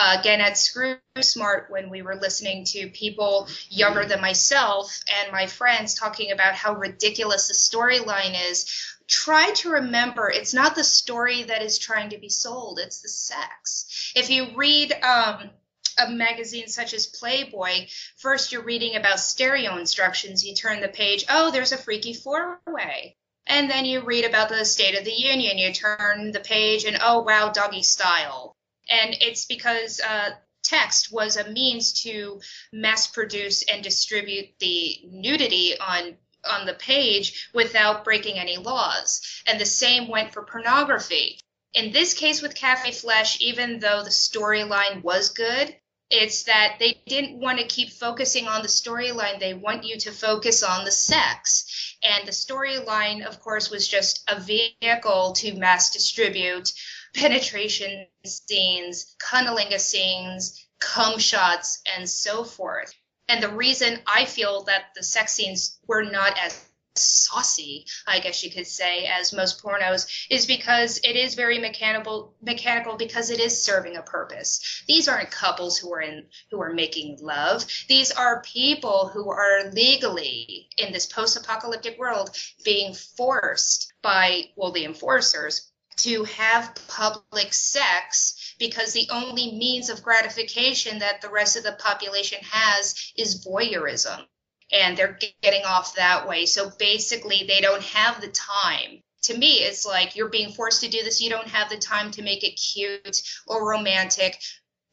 Uh, again, at Screw Smart, when we were listening to people younger than myself and my friends talking about how ridiculous the storyline is, try to remember it's not the story that is trying to be sold, it's the sex. If you read, um, a magazine such as Playboy, first you're reading about stereo instructions. You turn the page, oh, there's a freaky four way and then you read about the State of the Union. You turn the page, and oh wow, doggy style. And it's because uh, text was a means to mass produce and distribute the nudity on on the page without breaking any laws. And the same went for pornography. In this case with Cafe Flesh, even though the storyline was good, It's that they didn't want to keep focusing on the storyline. They want you to focus on the sex. And the storyline, of course, was just a vehicle to mass distribute penetration scenes, cunnilingus scenes, cum shots, and so forth. And the reason I feel that the sex scenes were not as saucy, I guess you could say, as most pornos, is because it is very mechanical mechanical because it is serving a purpose. These aren't couples who are in who are making love. These are people who are legally in this post-apocalyptic world being forced by well the enforcers to have public sex because the only means of gratification that the rest of the population has is voyeurism and they're getting off that way. So basically, they don't have the time. To me, it's like you're being forced to do this. You don't have the time to make it cute or romantic.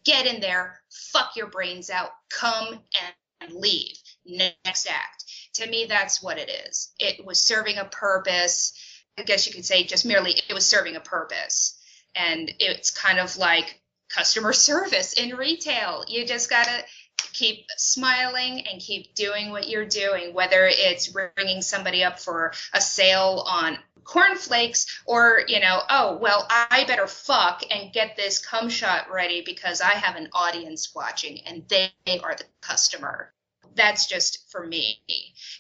Get in there, fuck your brains out, come and leave. Next act. To me, that's what it is. It was serving a purpose. I guess you could say just merely it was serving a purpose. And it's kind of like customer service in retail. You just got to keep smiling and keep doing what you're doing, whether it's ringing somebody up for a sale on cornflakes or, you know, oh, well, I better fuck and get this cum shot ready because I have an audience watching and they are the customer that's just for me.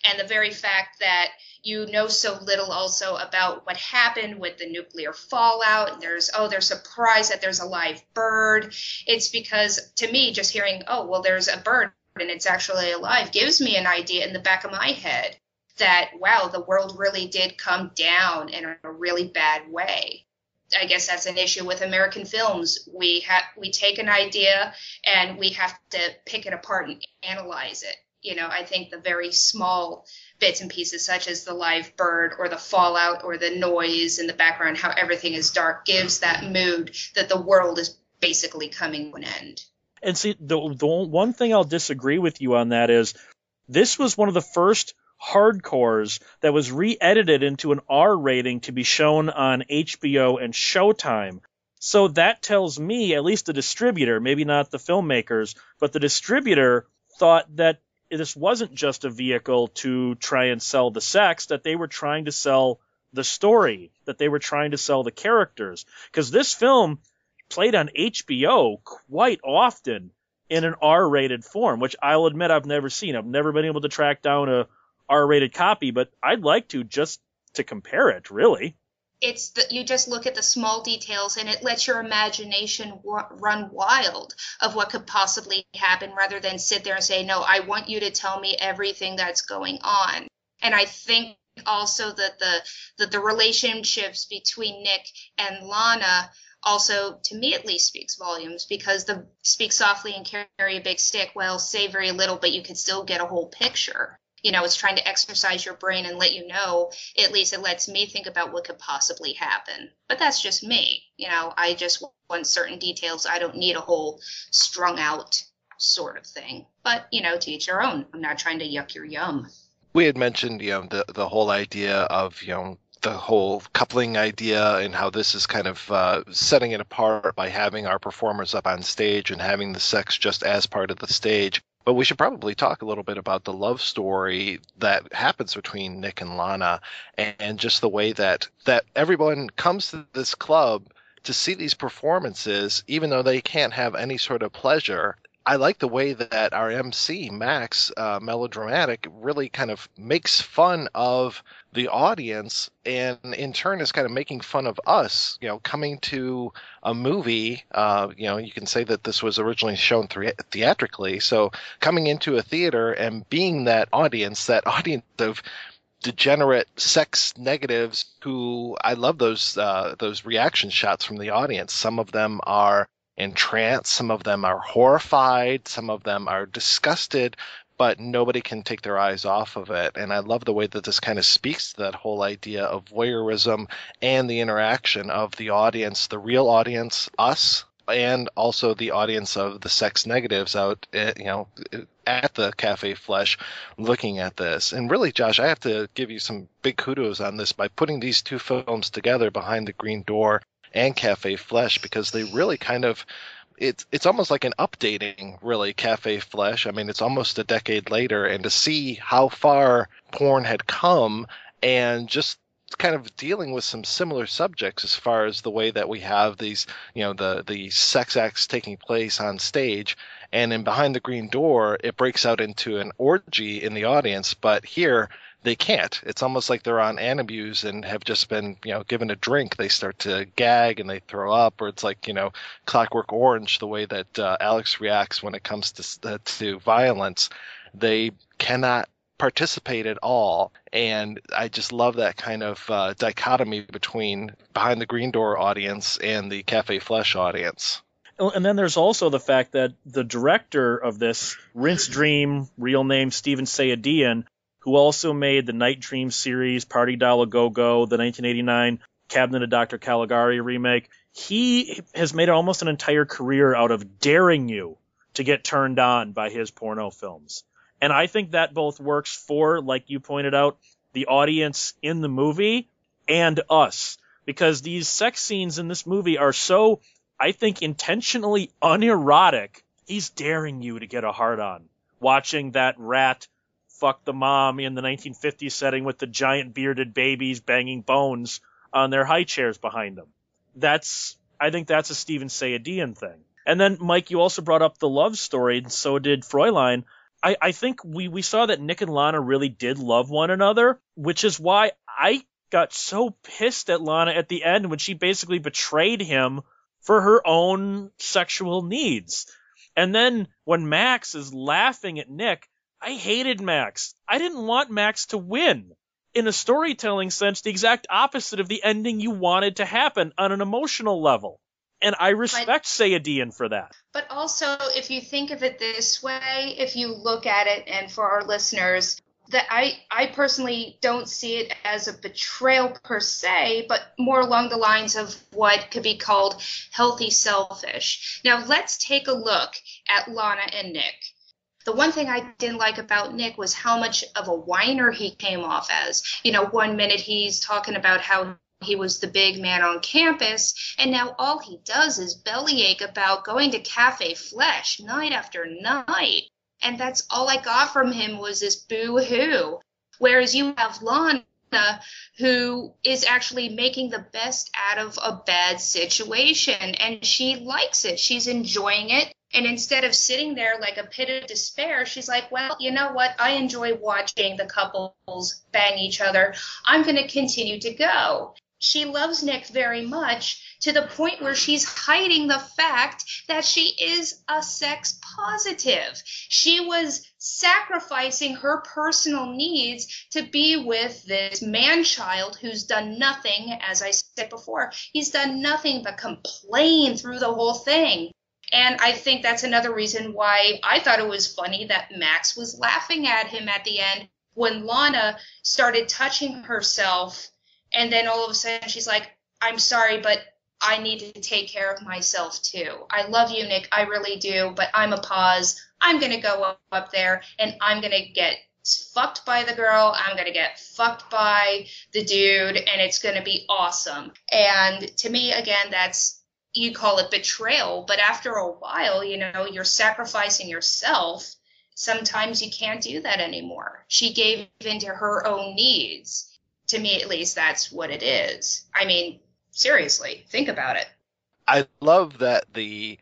And the very fact that you know so little also about what happened with the nuclear fallout, and there's, oh, they're surprised that there's a live bird. It's because to me, just hearing, oh, well, there's a bird and it's actually alive gives me an idea in the back of my head that, wow, the world really did come down in a really bad way. I guess that's an issue with American films. We have we take an idea and we have to pick it apart and analyze it you know, I think the very small bits and pieces, such as the live bird or the fallout or the noise in the background, how everything is dark, gives that mood that the world is basically coming to an end. And see, the, the one thing I'll disagree with you on that is this was one of the first hardcores that was re-edited into an R rating to be shown on HBO and Showtime. So that tells me, at least the distributor, maybe not the filmmakers, but the distributor thought that this wasn't just a vehicle to try and sell the sex, that they were trying to sell the story, that they were trying to sell the characters. Because this film played on HBO quite often in an R rated form, which I'll admit I've never seen. I've never been able to track down a R rated copy, but I'd like to just to compare it, really it's that you just look at the small details and it lets your imagination run wild of what could possibly happen rather than sit there and say no i want you to tell me everything that's going on. And i think also that the that the relationships between nick and lana also to me at least speaks volumes because the speak softly and carry a big stick. Well say very little but you can still get a whole picture you know, it's trying to exercise your brain and let you know, at least it lets me think about what could possibly happen. But that's just me. You know, I just want certain details. I don't need a whole strung out sort of thing. But, you know, to each their own. I'm not trying to yuck your yum. We had mentioned, you know, the, the whole idea of, you know, the whole coupling idea and how this is kind of uh, setting it apart by having our performers up on stage and having the sex just as part of the stage. But we should probably talk a little bit about the love story that happens between Nick and Lana and just the way that that everyone comes to this club to see these performances even though they can't have any sort of pleasure I like the way that our MC Max uh, melodramatic really kind of makes fun of the audience, and in turn is kind of making fun of us. You know, coming to a movie. Uh, you know, you can say that this was originally shown theatrically, so coming into a theater and being that audience, that audience of degenerate sex negatives who I love those uh, those reaction shots from the audience. Some of them are entranced. Some of them are horrified. Some of them are disgusted, but nobody can take their eyes off of it. And I love the way that this kind of speaks to that whole idea of voyeurism and the interaction of the audience, the real audience, us, and also the audience of the sex negatives out, at, you know, at the Cafe Flesh looking at this. And really, Josh, I have to give you some big kudos on this by putting these two films together behind the green door and Cafe Flesh because they really kind of it's it's almost like an updating, really, Cafe Flesh. I mean, it's almost a decade later, and to see how far porn had come, and just kind of dealing with some similar subjects as far as the way that we have these, you know, the the sex acts taking place on stage, and in Behind the Green Door, it breaks out into an orgy in the audience, but here they can't. It's almost like they're on Antabuse and have just been, you know, given a drink. They start to gag and they throw up, or it's like, you know, Clockwork Orange, the way that uh, Alex reacts when it comes to uh, to violence. They cannot participate at all, and I just love that kind of uh, dichotomy between behind the green door audience and the Cafe Flesh audience. And then there's also the fact that the director of this, Rinse Dream, real name Stephen Sayadian, who also made the Night Dream series, Party Doll a Go Go, the 1989 Cabinet of Dr. Caligari remake, he has made almost an entire career out of daring you to get turned on by his porno films. And I think that both works for, like you pointed out, the audience in the movie and us. Because these sex scenes in this movie are so, I think, intentionally unerotic. He's daring you to get a hard on. Watching that rat fuck the mom in the 1950s setting with the giant bearded babies banging bones on their high chairs behind them. That's, I think that's a Stephen Sayadian thing. And then, Mike, you also brought up the love story, and so did Fräulein. I, I think we, we saw that Nick and Lana really did love one another, which is why I got so pissed at Lana at the end when she basically betrayed him for her own sexual needs. And then when Max is laughing at Nick, I hated Max. I didn't want Max to win. In a storytelling sense, the exact opposite of the ending you wanted to happen on an emotional level. And I respect Sayadian for that. But also, if you think of it this way, if you look at it, and for our listeners, that I, I personally don't see it as a betrayal per se, but more along the lines of what could be called healthy selfish. Now, let's take a look at Lana and Nick. The one thing I didn't like about Nick was how much of a whiner he came off as. You know, one minute he's talking about how he was the big man on campus, and now all he does is bellyache about going to Cafe Flesh night after night. And that's all I got from him was this boo hoo. Whereas you have Lana, who is actually making the best out of a bad situation, and she likes it. She's enjoying it. And instead of sitting there like a pit of despair, she's like, well, you know what? I enjoy watching the couples bang each other. I'm going to continue to go. She loves Nick very much to the point where she's hiding the fact that she is a sex positive. She was sacrificing her personal needs to be with this man child who's done nothing, as I said before, he's done nothing but complain through the whole thing. And I think that's another reason why I thought it was funny that Max was laughing at him at the end when Lana started touching herself. And then all of a sudden she's like, I'm sorry, but I need to take care of myself too. I love you, Nick. I really do. But I'm a pause. I'm going to go up, there and I'm going to get fucked by the girl. I'm going to get fucked by the dude and it's going to be awesome. And to me, again, that's you call it betrayal, but after a while, you know, you're sacrificing yourself. Sometimes you can't do that anymore. She gave in to her own needs. To me, at least, that's what it is. I mean, seriously, think about it. I love that the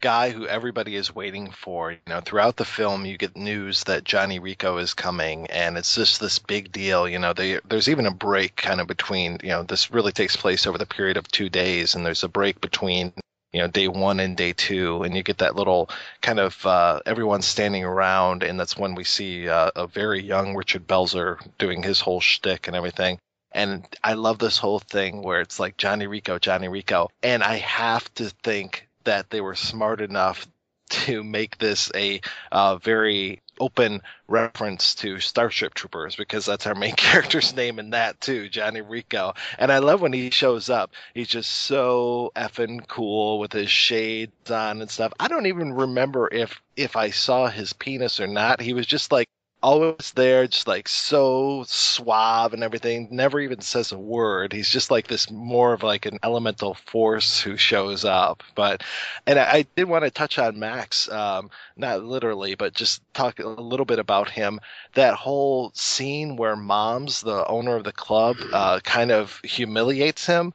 guy who everybody is waiting for, you know, throughout the film you get news that Johnny Rico is coming and it's just this big deal, you know, they, there's even a break kind of between, you know, this really takes place over the period of 2 days and there's a break between you know day one and day two and you get that little kind of uh, everyone standing around and that's when we see uh, a very young richard belzer doing his whole shtick and everything. And i love this whole thing where it's like johnny rico johnny rico. And i have to think that they were smart enough to make this a uh, very open reference to Starship Troopers because that's our main character's name in that too, Johnny Rico. And I love when he shows up. He's just so effing cool with his shades on and stuff. I don't even remember if if I saw his penis or not. He was just like always there, just like so suave and everything. Never even says a word. He's just like this more of like an elemental force who shows up. But and I, I did want to touch on Max, um, not literally, but just talk a little bit about him. That whole scene where Moms, the owner of the club, uh, kind of humiliates him.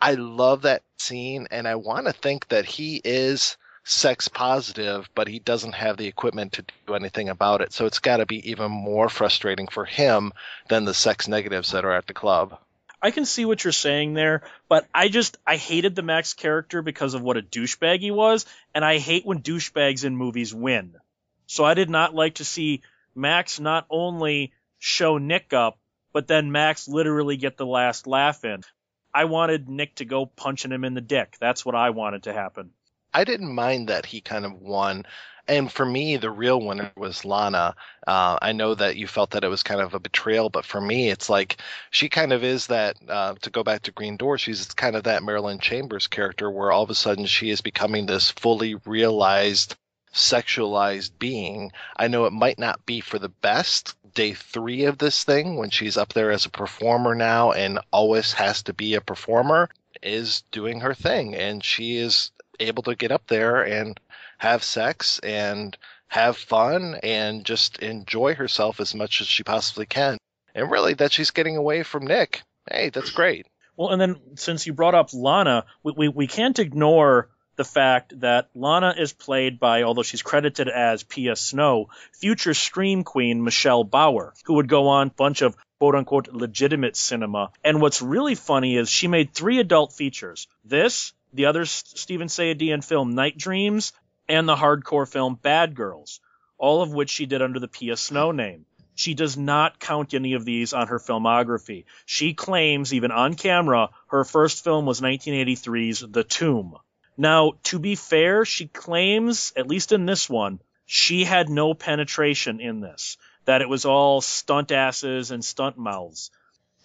I love that scene, and I want to think that he is sex positive, but he doesn't have the equipment to do anything about it. So it's got to be even more frustrating for him than the sex negatives that are at the club. I can see what you're saying there, but I just I hated the Max character because of what a douchebag he was, and I hate when douchebags in movies win. So I did not like to see Max not only show Nick up, but then Max literally get the last laugh in. I wanted Nick to go punching him in the dick. That's what I wanted to happen. I didn't mind that he kind of won. And for me, the real winner was Lana. Uh, I know that you felt that it was kind of a betrayal, but for me, it's like she kind of is that. Uh, to go back to Green Door, she's kind of that Marilyn Chambers character, where all of a sudden she is becoming this fully realized, sexualized being. I know it might not be for the best. Day three of this thing, when she's up there as a performer now and always has to be a performer, is doing her thing, and she is able to get up there and have sex and have fun and just enjoy herself as much as she possibly can. And really, that she's getting away from Nick. Hey, that's great. Well, and then since you brought up Lana, we, we, we can't ignore the fact that Lana is played by, although she's credited as Pia Snow, future Scream Queen Michelle Bauer, who would go on a bunch of quote unquote legitimate cinema. And what's really funny is she made three adult features. This, the other Stephen Sayadian film Night Dreams, and the hardcore film Bad Girls, all of which she did under the Pia Snow name. She does not count any of these on her filmography. She claims, even on camera, her first film was 1983's The Tomb. Now, to be fair, she claims, at least in this one, she had no penetration in this, that it was all stunt asses and stunt mouths.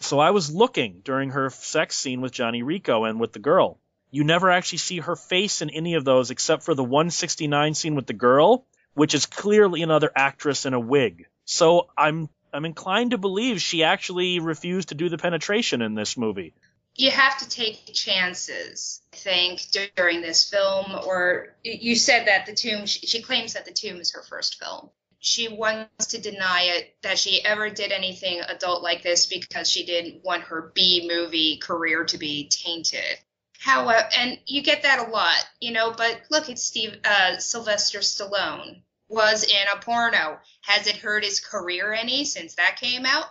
So I was looking during her sex scene with Johnny Rico and with the girl. You never actually see her face in any of those except for the 169 scene with the girl, which is clearly another actress in a wig. So I'm I'm inclined to believe she actually refused to do the penetration in this movie. You have to take chances, I think, during this film. Or you said that the tomb. She claims that the tomb is her first film. She wants to deny it that she ever did anything adult like this because she didn't want her B movie career to be tainted how and you get that a lot, you know. But look at Steve uh, Sylvester Stallone was in a porno. Has it hurt his career any since that came out?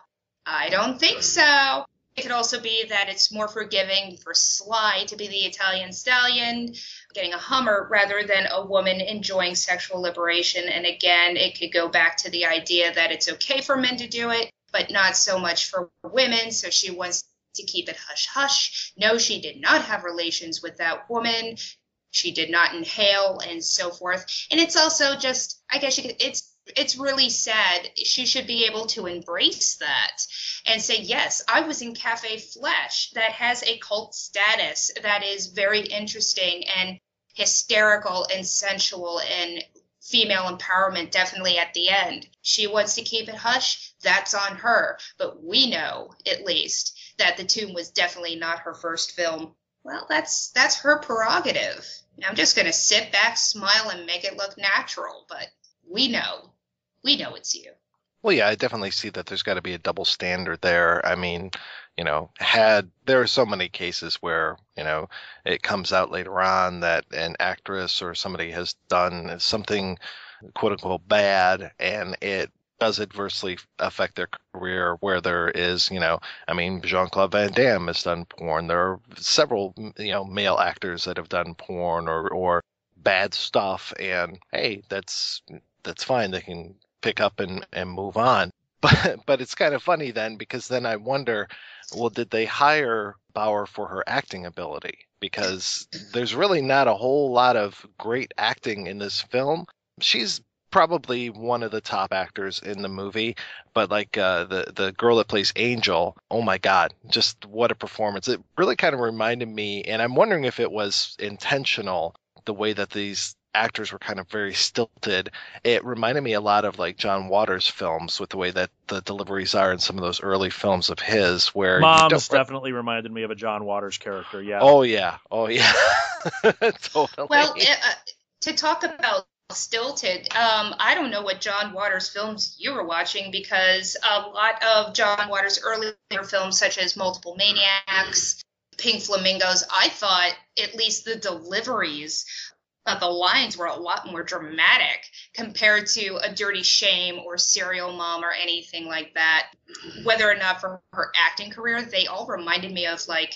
I don't think so. It could also be that it's more forgiving for Sly to be the Italian stallion, getting a Hummer rather than a woman enjoying sexual liberation. And again, it could go back to the idea that it's okay for men to do it, but not so much for women. So she wants to keep it hush hush. No, she did not have relations with that woman. She did not inhale and so forth. And it's also just, I guess you could, it's it's really sad. She should be able to embrace that and say, yes, I was in Cafe Flesh that has a cult status that is very interesting and hysterical and sensual and female empowerment definitely at the end. She wants to keep it hush. That's on her. But we know, at least, that The Tomb was definitely not her first film. Well, that's that's her prerogative. I'm just going to sit back, smile, and make it look natural. But we know, we know it's you. Well, yeah, I definitely see that there's got to be a double standard there. I mean, you know, had there are so many cases where you know it comes out later on that an actress or somebody has done something quote unquote bad and it does adversely affect their career where there is, you know, I mean, Jean Claude Van Damme has done porn. There are several, you know, male actors that have done porn or, or bad stuff. And hey, that's, that's fine. They can pick up and, and move on. But, but it's kind of funny then because then I wonder, well, did they hire Bauer for her acting ability? Because there's really not a whole lot of great acting in this film. She's probably one of the top actors in the movie but like uh, the the girl that plays angel oh my god just what a performance it really kind of reminded me and i'm wondering if it was intentional the way that these actors were kind of very stilted. It reminded me a lot of like John Waters films with the way that the deliveries are in some of those early films of his, where you Mom's definitely reminded me of a John Waters character. Yeah. Oh yeah, oh yeah, totally. Well, uh, uh, to talk about stilted, um, I don't know what John Waters films you were watching because a lot of John Waters' earlier films, such as Multiple Maniacs, Pink Flamingos, I thought at least the deliveries of the lines were a lot more dramatic compared to A Dirty Shame or Serial Mom or anything like that. Whether or not for her acting career, they all reminded me of like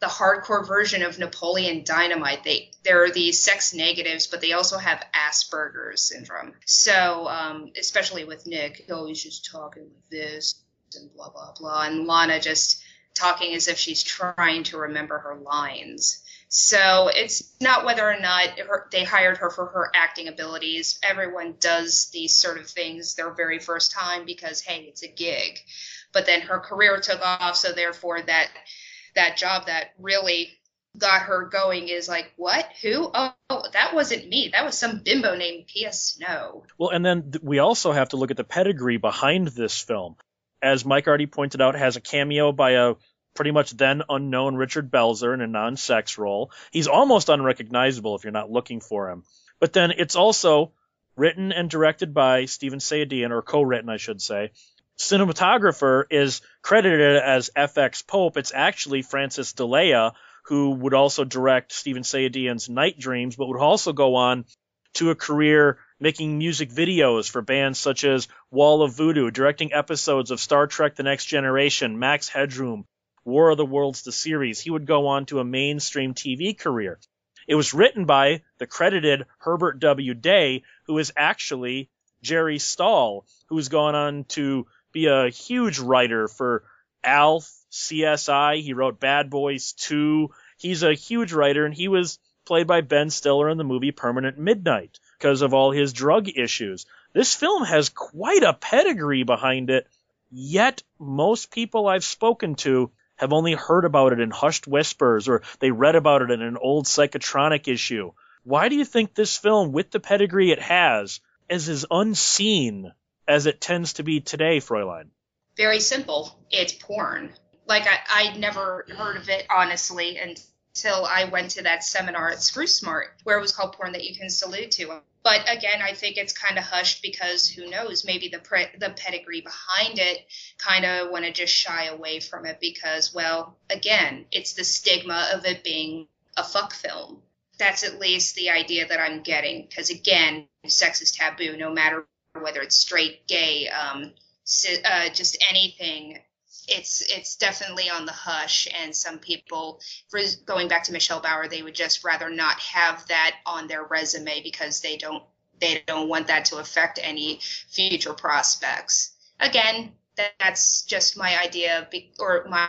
the hardcore version of Napoleon Dynamite. They they're these sex negatives, but they also have Asperger's syndrome. So um, especially with Nick, he always just talking like this and blah blah blah, and Lana just talking as if she's trying to remember her lines. So it's not whether or not her, they hired her for her acting abilities. Everyone does these sort of things their very first time because hey, it's a gig. But then her career took off, so therefore that that job that really got her going is like, what? Who? Oh, that wasn't me. That was some bimbo named P.S. Snow. Well, and then th- we also have to look at the pedigree behind this film. As Mike already pointed out, has a cameo by a pretty much then unknown Richard Belzer in a non-sex role. He's almost unrecognizable if you're not looking for him. But then it's also written and directed by Stephen Sayadian, or co-written, I should say. Cinematographer is credited as FX Pope. It's actually Francis Delia, who would also direct Stephen Sayadian's Night Dreams, but would also go on to a career making music videos for bands such as Wall of Voodoo, directing episodes of Star Trek The Next Generation, Max Headroom, War of the Worlds, the series. He would go on to a mainstream TV career. It was written by the credited Herbert W. Day, who is actually Jerry Stahl, who's gone on to be a huge writer for Alf, CSI. He wrote Bad Boys 2. He's a huge writer, and he was played by Ben Stiller in the movie Permanent Midnight because of all his drug issues. This film has quite a pedigree behind it, yet most people I've spoken to have only heard about it in hushed whispers or they read about it in an old psychotronic issue. Why do you think this film, with the pedigree it has, is as unseen as it tends to be today, Fräulein? Very simple. It's porn. Like I, I'd never heard of it honestly until I went to that seminar at Screw Smart where it was called Porn That You Can Salute To. But again, I think it's kind of hushed because who knows? Maybe the pre- the pedigree behind it kind of want to just shy away from it because, well, again, it's the stigma of it being a fuck film. That's at least the idea that I'm getting. Because again, sex is taboo, no matter whether it's straight, gay, um, uh, just anything. It's it's definitely on the hush, and some people, for going back to Michelle Bauer, they would just rather not have that on their resume because they don't they don't want that to affect any future prospects. Again, that, that's just my idea or my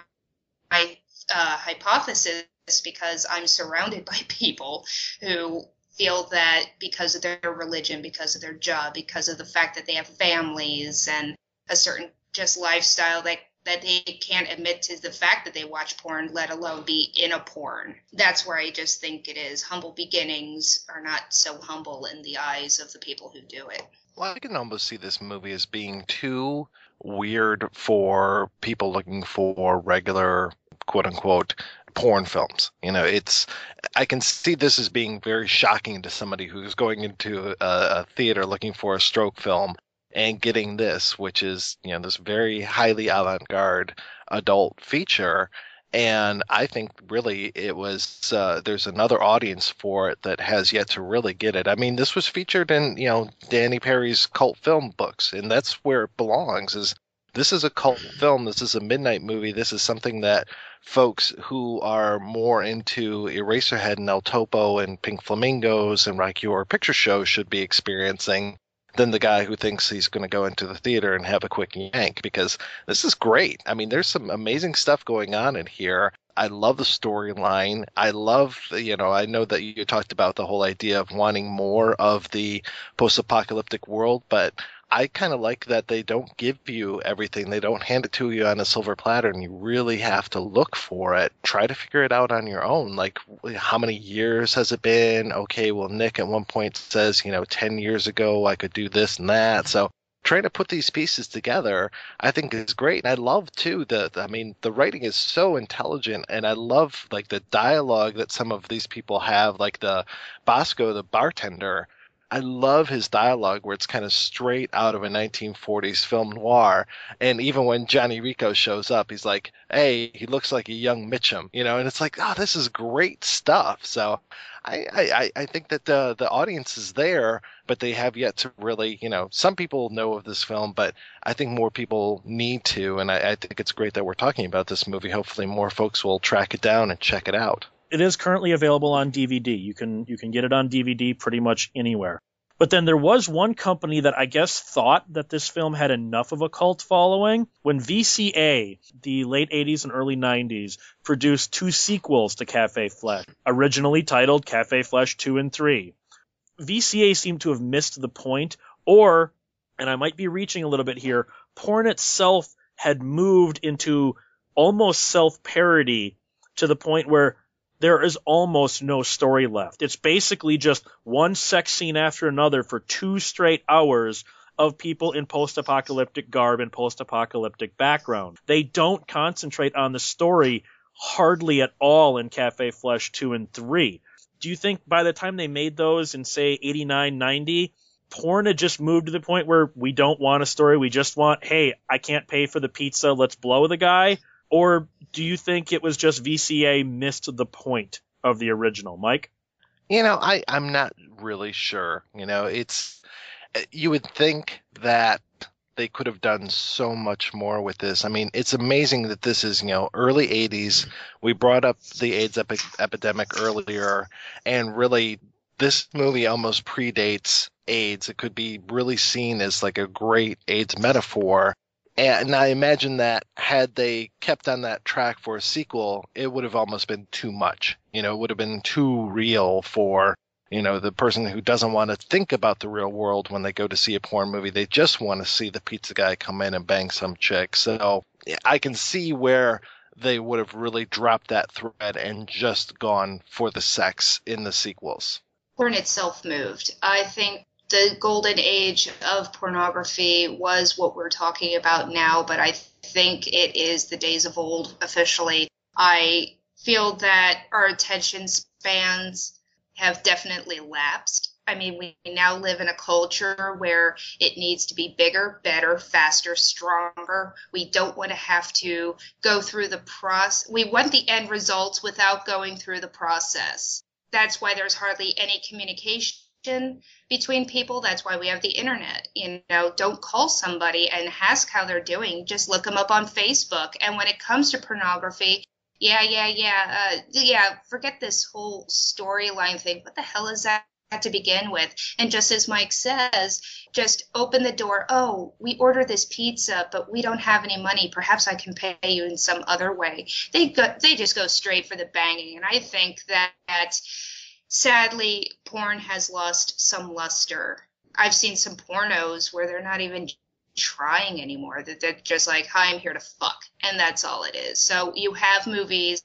my uh, hypothesis because I'm surrounded by people who feel that because of their religion, because of their job, because of the fact that they have families and a certain just lifestyle that that they can't admit to the fact that they watch porn, let alone be in a porn. That's where I just think it is. Humble beginnings are not so humble in the eyes of the people who do it. Well, I can almost see this movie as being too weird for people looking for regular, quote unquote, porn films. You know, it's I can see this as being very shocking to somebody who's going into a, a theater looking for a stroke film and getting this, which is you know this very highly avant-garde adult feature. And I think really it was uh, there's another audience for it that has yet to really get it. I mean, this was featured in you know Danny Peary's cult film books, and that's where it belongs. Is this is a cult film? This is a midnight movie. This is something that folks who are more into Eraserhead and El Topo and Pink Flamingos and Rocky Horror Picture Show should be experiencing than the guy who thinks he's going to go into the theater and have a quick yank because this is great. I mean, there's some amazing stuff going on in here. I love the storyline. I love, you know, I know that you talked about the whole idea of wanting more of the post apocalyptic world, but I kind of like that they don't give you everything. They don't hand it to you on a silver platter, and you really have to look for it. Try to figure it out on your own. Like, how many years has it been? Okay, well, Nick at one point says, you know, 10 years ago I could do this and that. So trying to put these pieces together, I think is great. And I love too the, I mean, the writing is so intelligent, and I love like the dialogue that some of these people have, like the Bosco, the bartender. I love his dialogue where it's kind of straight out of a 1940s film noir. And even when Johnny Rico shows up, he's like, "Hey, he looks like a young Mitchum," you know. And it's like, oh, this is great stuff. So I, I, I think that the the audience is there, but they have yet to really, you know, some people know of this film, but I think more people need to, and I, I think it's great that we're talking about this movie. Hopefully, more folks will track it down and check it out. It is currently available on DVD. You can you can get it on DVD pretty much anywhere. But then there was one company that I guess thought that this film had enough of a cult following when VCA, the late 80s and early 90s, produced two sequels to Cafe Flesh, originally titled Cafe Flesh 2 and 3. VCA seemed to have missed the point, or, and I might be reaching a little bit here, porn itself had moved into almost self parody to the point where there is almost no story left. It's basically just one sex scene after another for two straight hours of people in post-apocalyptic garb and post-apocalyptic background. They don't concentrate on the story hardly at all in Cafe Flesh 2 and 3. Do you think by the time they made those in say 89, 90, porn had just moved to the point where we don't want a story, we just want, hey, I can't pay for the pizza, let's blow the guy? Or do you think it was just VCA missed the point of the original, Mike? You know, I I'm not really sure. You know, it's you would think that they could have done so much more with this. I mean, it's amazing that this is, you know, early 80s. We brought up the AIDS epi- epidemic earlier, and really, this movie almost predates AIDS. It could be really seen as like a great AIDS metaphor. And I imagine that had they kept on that track for a sequel, it would have almost been too much. You know, it would have been too real for, you know, the person who doesn't want to think about the real world when they go to see a porn movie. They just want to see the pizza guy come in and bang some chick. So I can see where they would have really dropped that thread and just gone for the sex in the sequels. Porn itself moved. I think the golden age of pornography was what we're talking about now, but I think it is the days of old officially. I feel that our attention spans have definitely lapsed. I mean, we now live in a culture where it needs to be bigger, better, faster, stronger. We don't want to have to go through the process. We want the end results without going through the process. That's why there's hardly any communication between people. That's why we have the internet. You know, don't call somebody and ask how they're doing. Just look them up on Facebook. And when it comes to pornography, yeah, yeah, yeah, uh, yeah. Forget this whole storyline thing. What the hell is that? to begin with. And just as Mike says, just open the door. Oh, we order this pizza, but we don't have any money. Perhaps I can pay you in some other way. They go, they just go straight for the banging. And I think that, that sadly, porn has lost some luster. I've seen some pornos where they're not even trying anymore. That they're just like, "Hi, I'm here to fuck," and that's all it is. So you have movies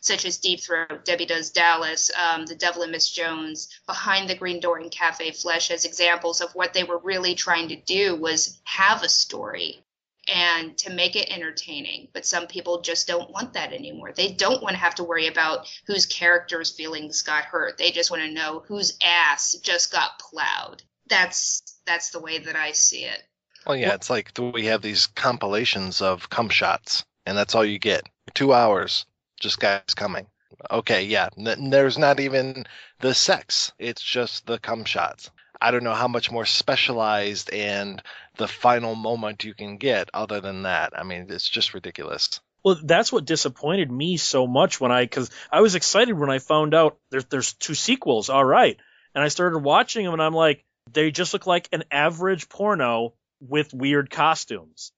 such as Deep Throat, Debbie Does Dallas, um, The Devil and Miss Jones, Behind the Green Door, and Cafe Flesh as examples of what they were really trying to do was have a story and to make it entertaining. But some people just don't want that anymore. They don't want to have to worry about whose character's feelings got hurt. They just want to know whose ass just got plowed. That's that's the way that I see it. Well, yeah, it's like we have these compilations of cum shots, and that's all you get. Two hours, just guys coming. Okay, yeah, n- there's not even the sex. It's just the cum shots. I don't know how much more specialized and the final moment you can get other than that. I mean, it's just ridiculous. Well, that's what disappointed me so much when I, because I was excited when I found out there's there's two sequels. All right, and I started watching them, and I'm like, they just look like an average porno with weird costumes,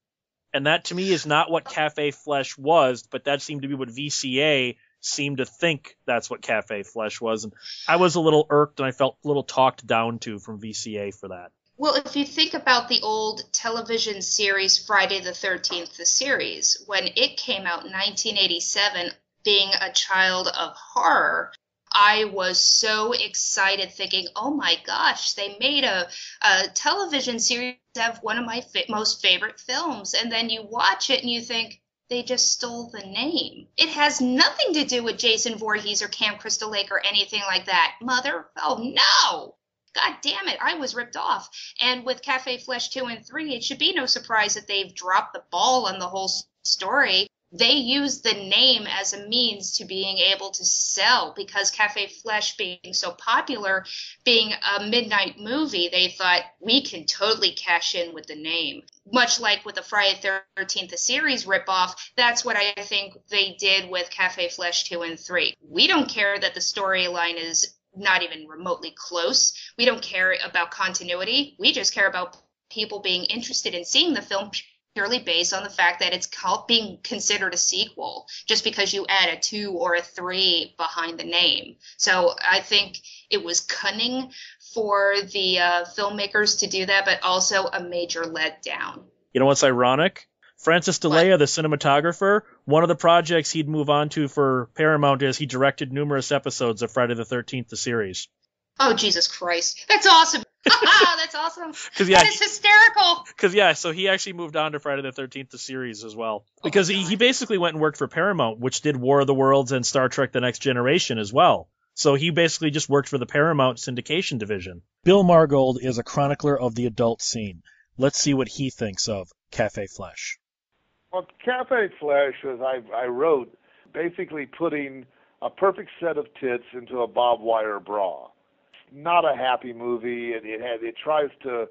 and that to me is not what Cafe Flesh was, but that seemed to be what VCA seemed to think that's what Cafe Flesh was, and I was a little irked, and I felt a little talked down to from VCA for that. Well, if you think about the old television series Friday the 13th, the series, when it came out in 1987, being a child of horror, I was so excited thinking, oh my gosh, they made a, a television series of one of my fa- most favorite films. And then you watch it and you think, they just stole the name. It has nothing to do with Jason Voorhees or Camp Crystal Lake or anything like that. Mother, oh no! God damn it, I was ripped off. And with Cafe Flesh 2 and 3, it should be no surprise that they've dropped the ball on the whole story they use the name as a means to being able to sell because Cafe Flesh being so popular, being a midnight movie, they thought we can totally cash in with the name. Much like with the Friday 13th series ripoff, that's what I think they did with Cafe Flesh 2 and 3. We don't care that the storyline is not even remotely close. We don't care about continuity. We just care about people being interested in seeing the film purely based on the fact that it's called being considered a sequel just because you add a two or a three behind the name. So I think it was cunning for the uh, filmmakers to do that, but also a major letdown. You know what's ironic? Francis Delia, the cinematographer, one of the projects he'd move on to for Paramount is he directed numerous episodes of Friday the 13th, the series. Oh, Jesus Christ. That's awesome. That's awesome. Because yeah, that is hysterical. Because yeah, so he actually moved on to Friday the Thirteenth, the series as well. Oh, because oh he, he basically went and worked for Paramount, which did War of the Worlds and Star Trek: The Next Generation as well. So he basically just worked for the Paramount syndication division. Bill Margold is a chronicler of the adult scene. Let's see what he thinks of Cafe Flesh. Well, Cafe Flesh, as I, I wrote, basically putting a perfect set of tits into a bob wire bra not a happy movie. It, it has it tries to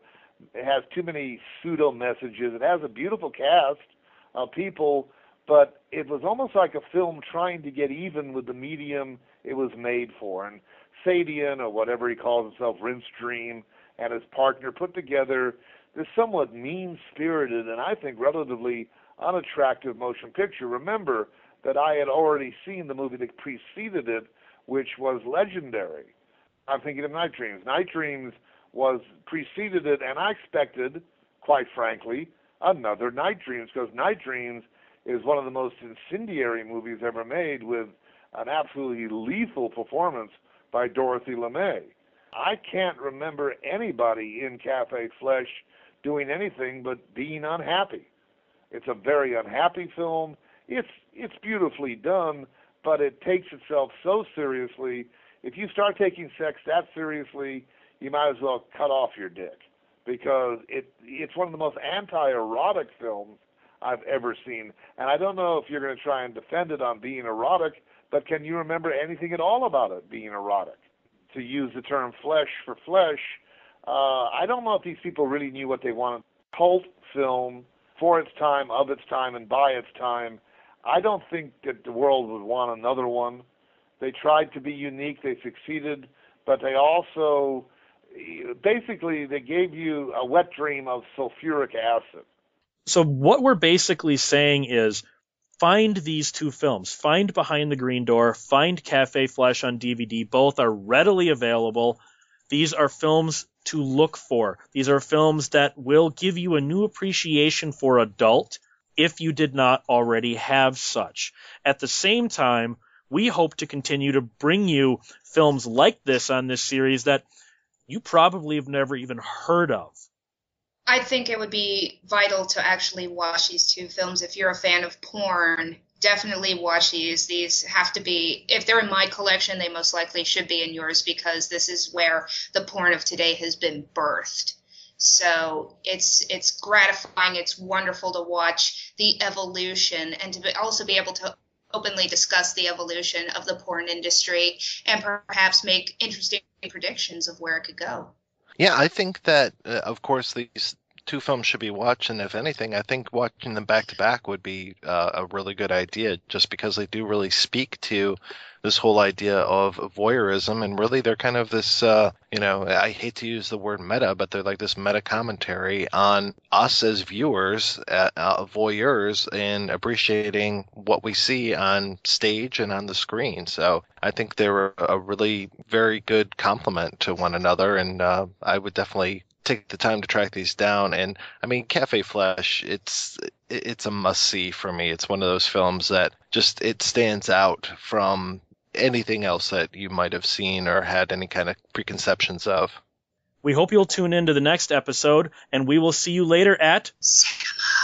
it has too many pseudo messages. It has a beautiful cast of people, but it was almost like a film trying to get even with the medium it was made for. And Sayadian, or whatever he calls himself, Rinse Dream, and his partner put together this somewhat mean-spirited and I think relatively unattractive motion picture. Remember that I had already seen the movie that preceded it, which was legendary. I'm thinking of Night Dreams. Night Dreams was preceded it, and I expected, quite frankly, another Night Dreams because Night Dreams is one of the most incendiary movies ever made with an absolutely lethal performance by Dorothy LeMay. I can't remember anybody in Cafe Flesh doing anything but being unhappy. It's a very unhappy film. It's it's beautifully done, but it takes itself so seriously if you start taking sex that seriously, you might as well cut off your dick because it it's one of the most anti-erotic films I've ever seen. And I don't know if you're going to try and defend it on being erotic, but can you remember anything at all about it being erotic? To use the term flesh for flesh, uh, I don't know if these people really knew what they wanted. Cult film for its time, of its time, and by its time. I don't think that the world would want another one. They tried to be unique. They succeeded, but they also basically they gave you a wet dream of sulfuric acid. So what we're basically saying is find these two films. Find Behind the Green Door, find Cafe Flesh on DVD. Both are readily available. These are films to look for. These are films that will give you a new appreciation for adult if you did not already have such. At the same time, we hope to continue to bring you films like this on this series that you probably have never even heard of. I think it would be vital to actually watch these two films. If you're a fan of porn, definitely watch these. These have to be, if they're in my collection, they most likely should be in yours because this is where the porn of today has been birthed. So it's it's gratifying. It's wonderful to watch the evolution and to be, also be able to openly discuss the evolution of the porn industry and perhaps make interesting predictions of where it could go. Yeah, I think that, uh, of course, these two films should be watched, and if anything, I think watching them back to back would be uh, a really good idea, just because they do really speak to this whole idea of voyeurism, and really they're kind of this, uh, you know, I hate to use the word meta, but they're like this meta commentary on us as viewers, uh, uh, voyeurs, and appreciating what we see on stage and on the screen. So I think they're a really very good complement to one another, and uh, I would definitely take the time to track these down. And I mean, Cafe Flesh, it's it's a must see for me. It's one of those films that just it stands out from anything else that you might have seen or had any kind of preconceptions of. We hope you'll tune in to the next episode, and we will see you later at Sycamore.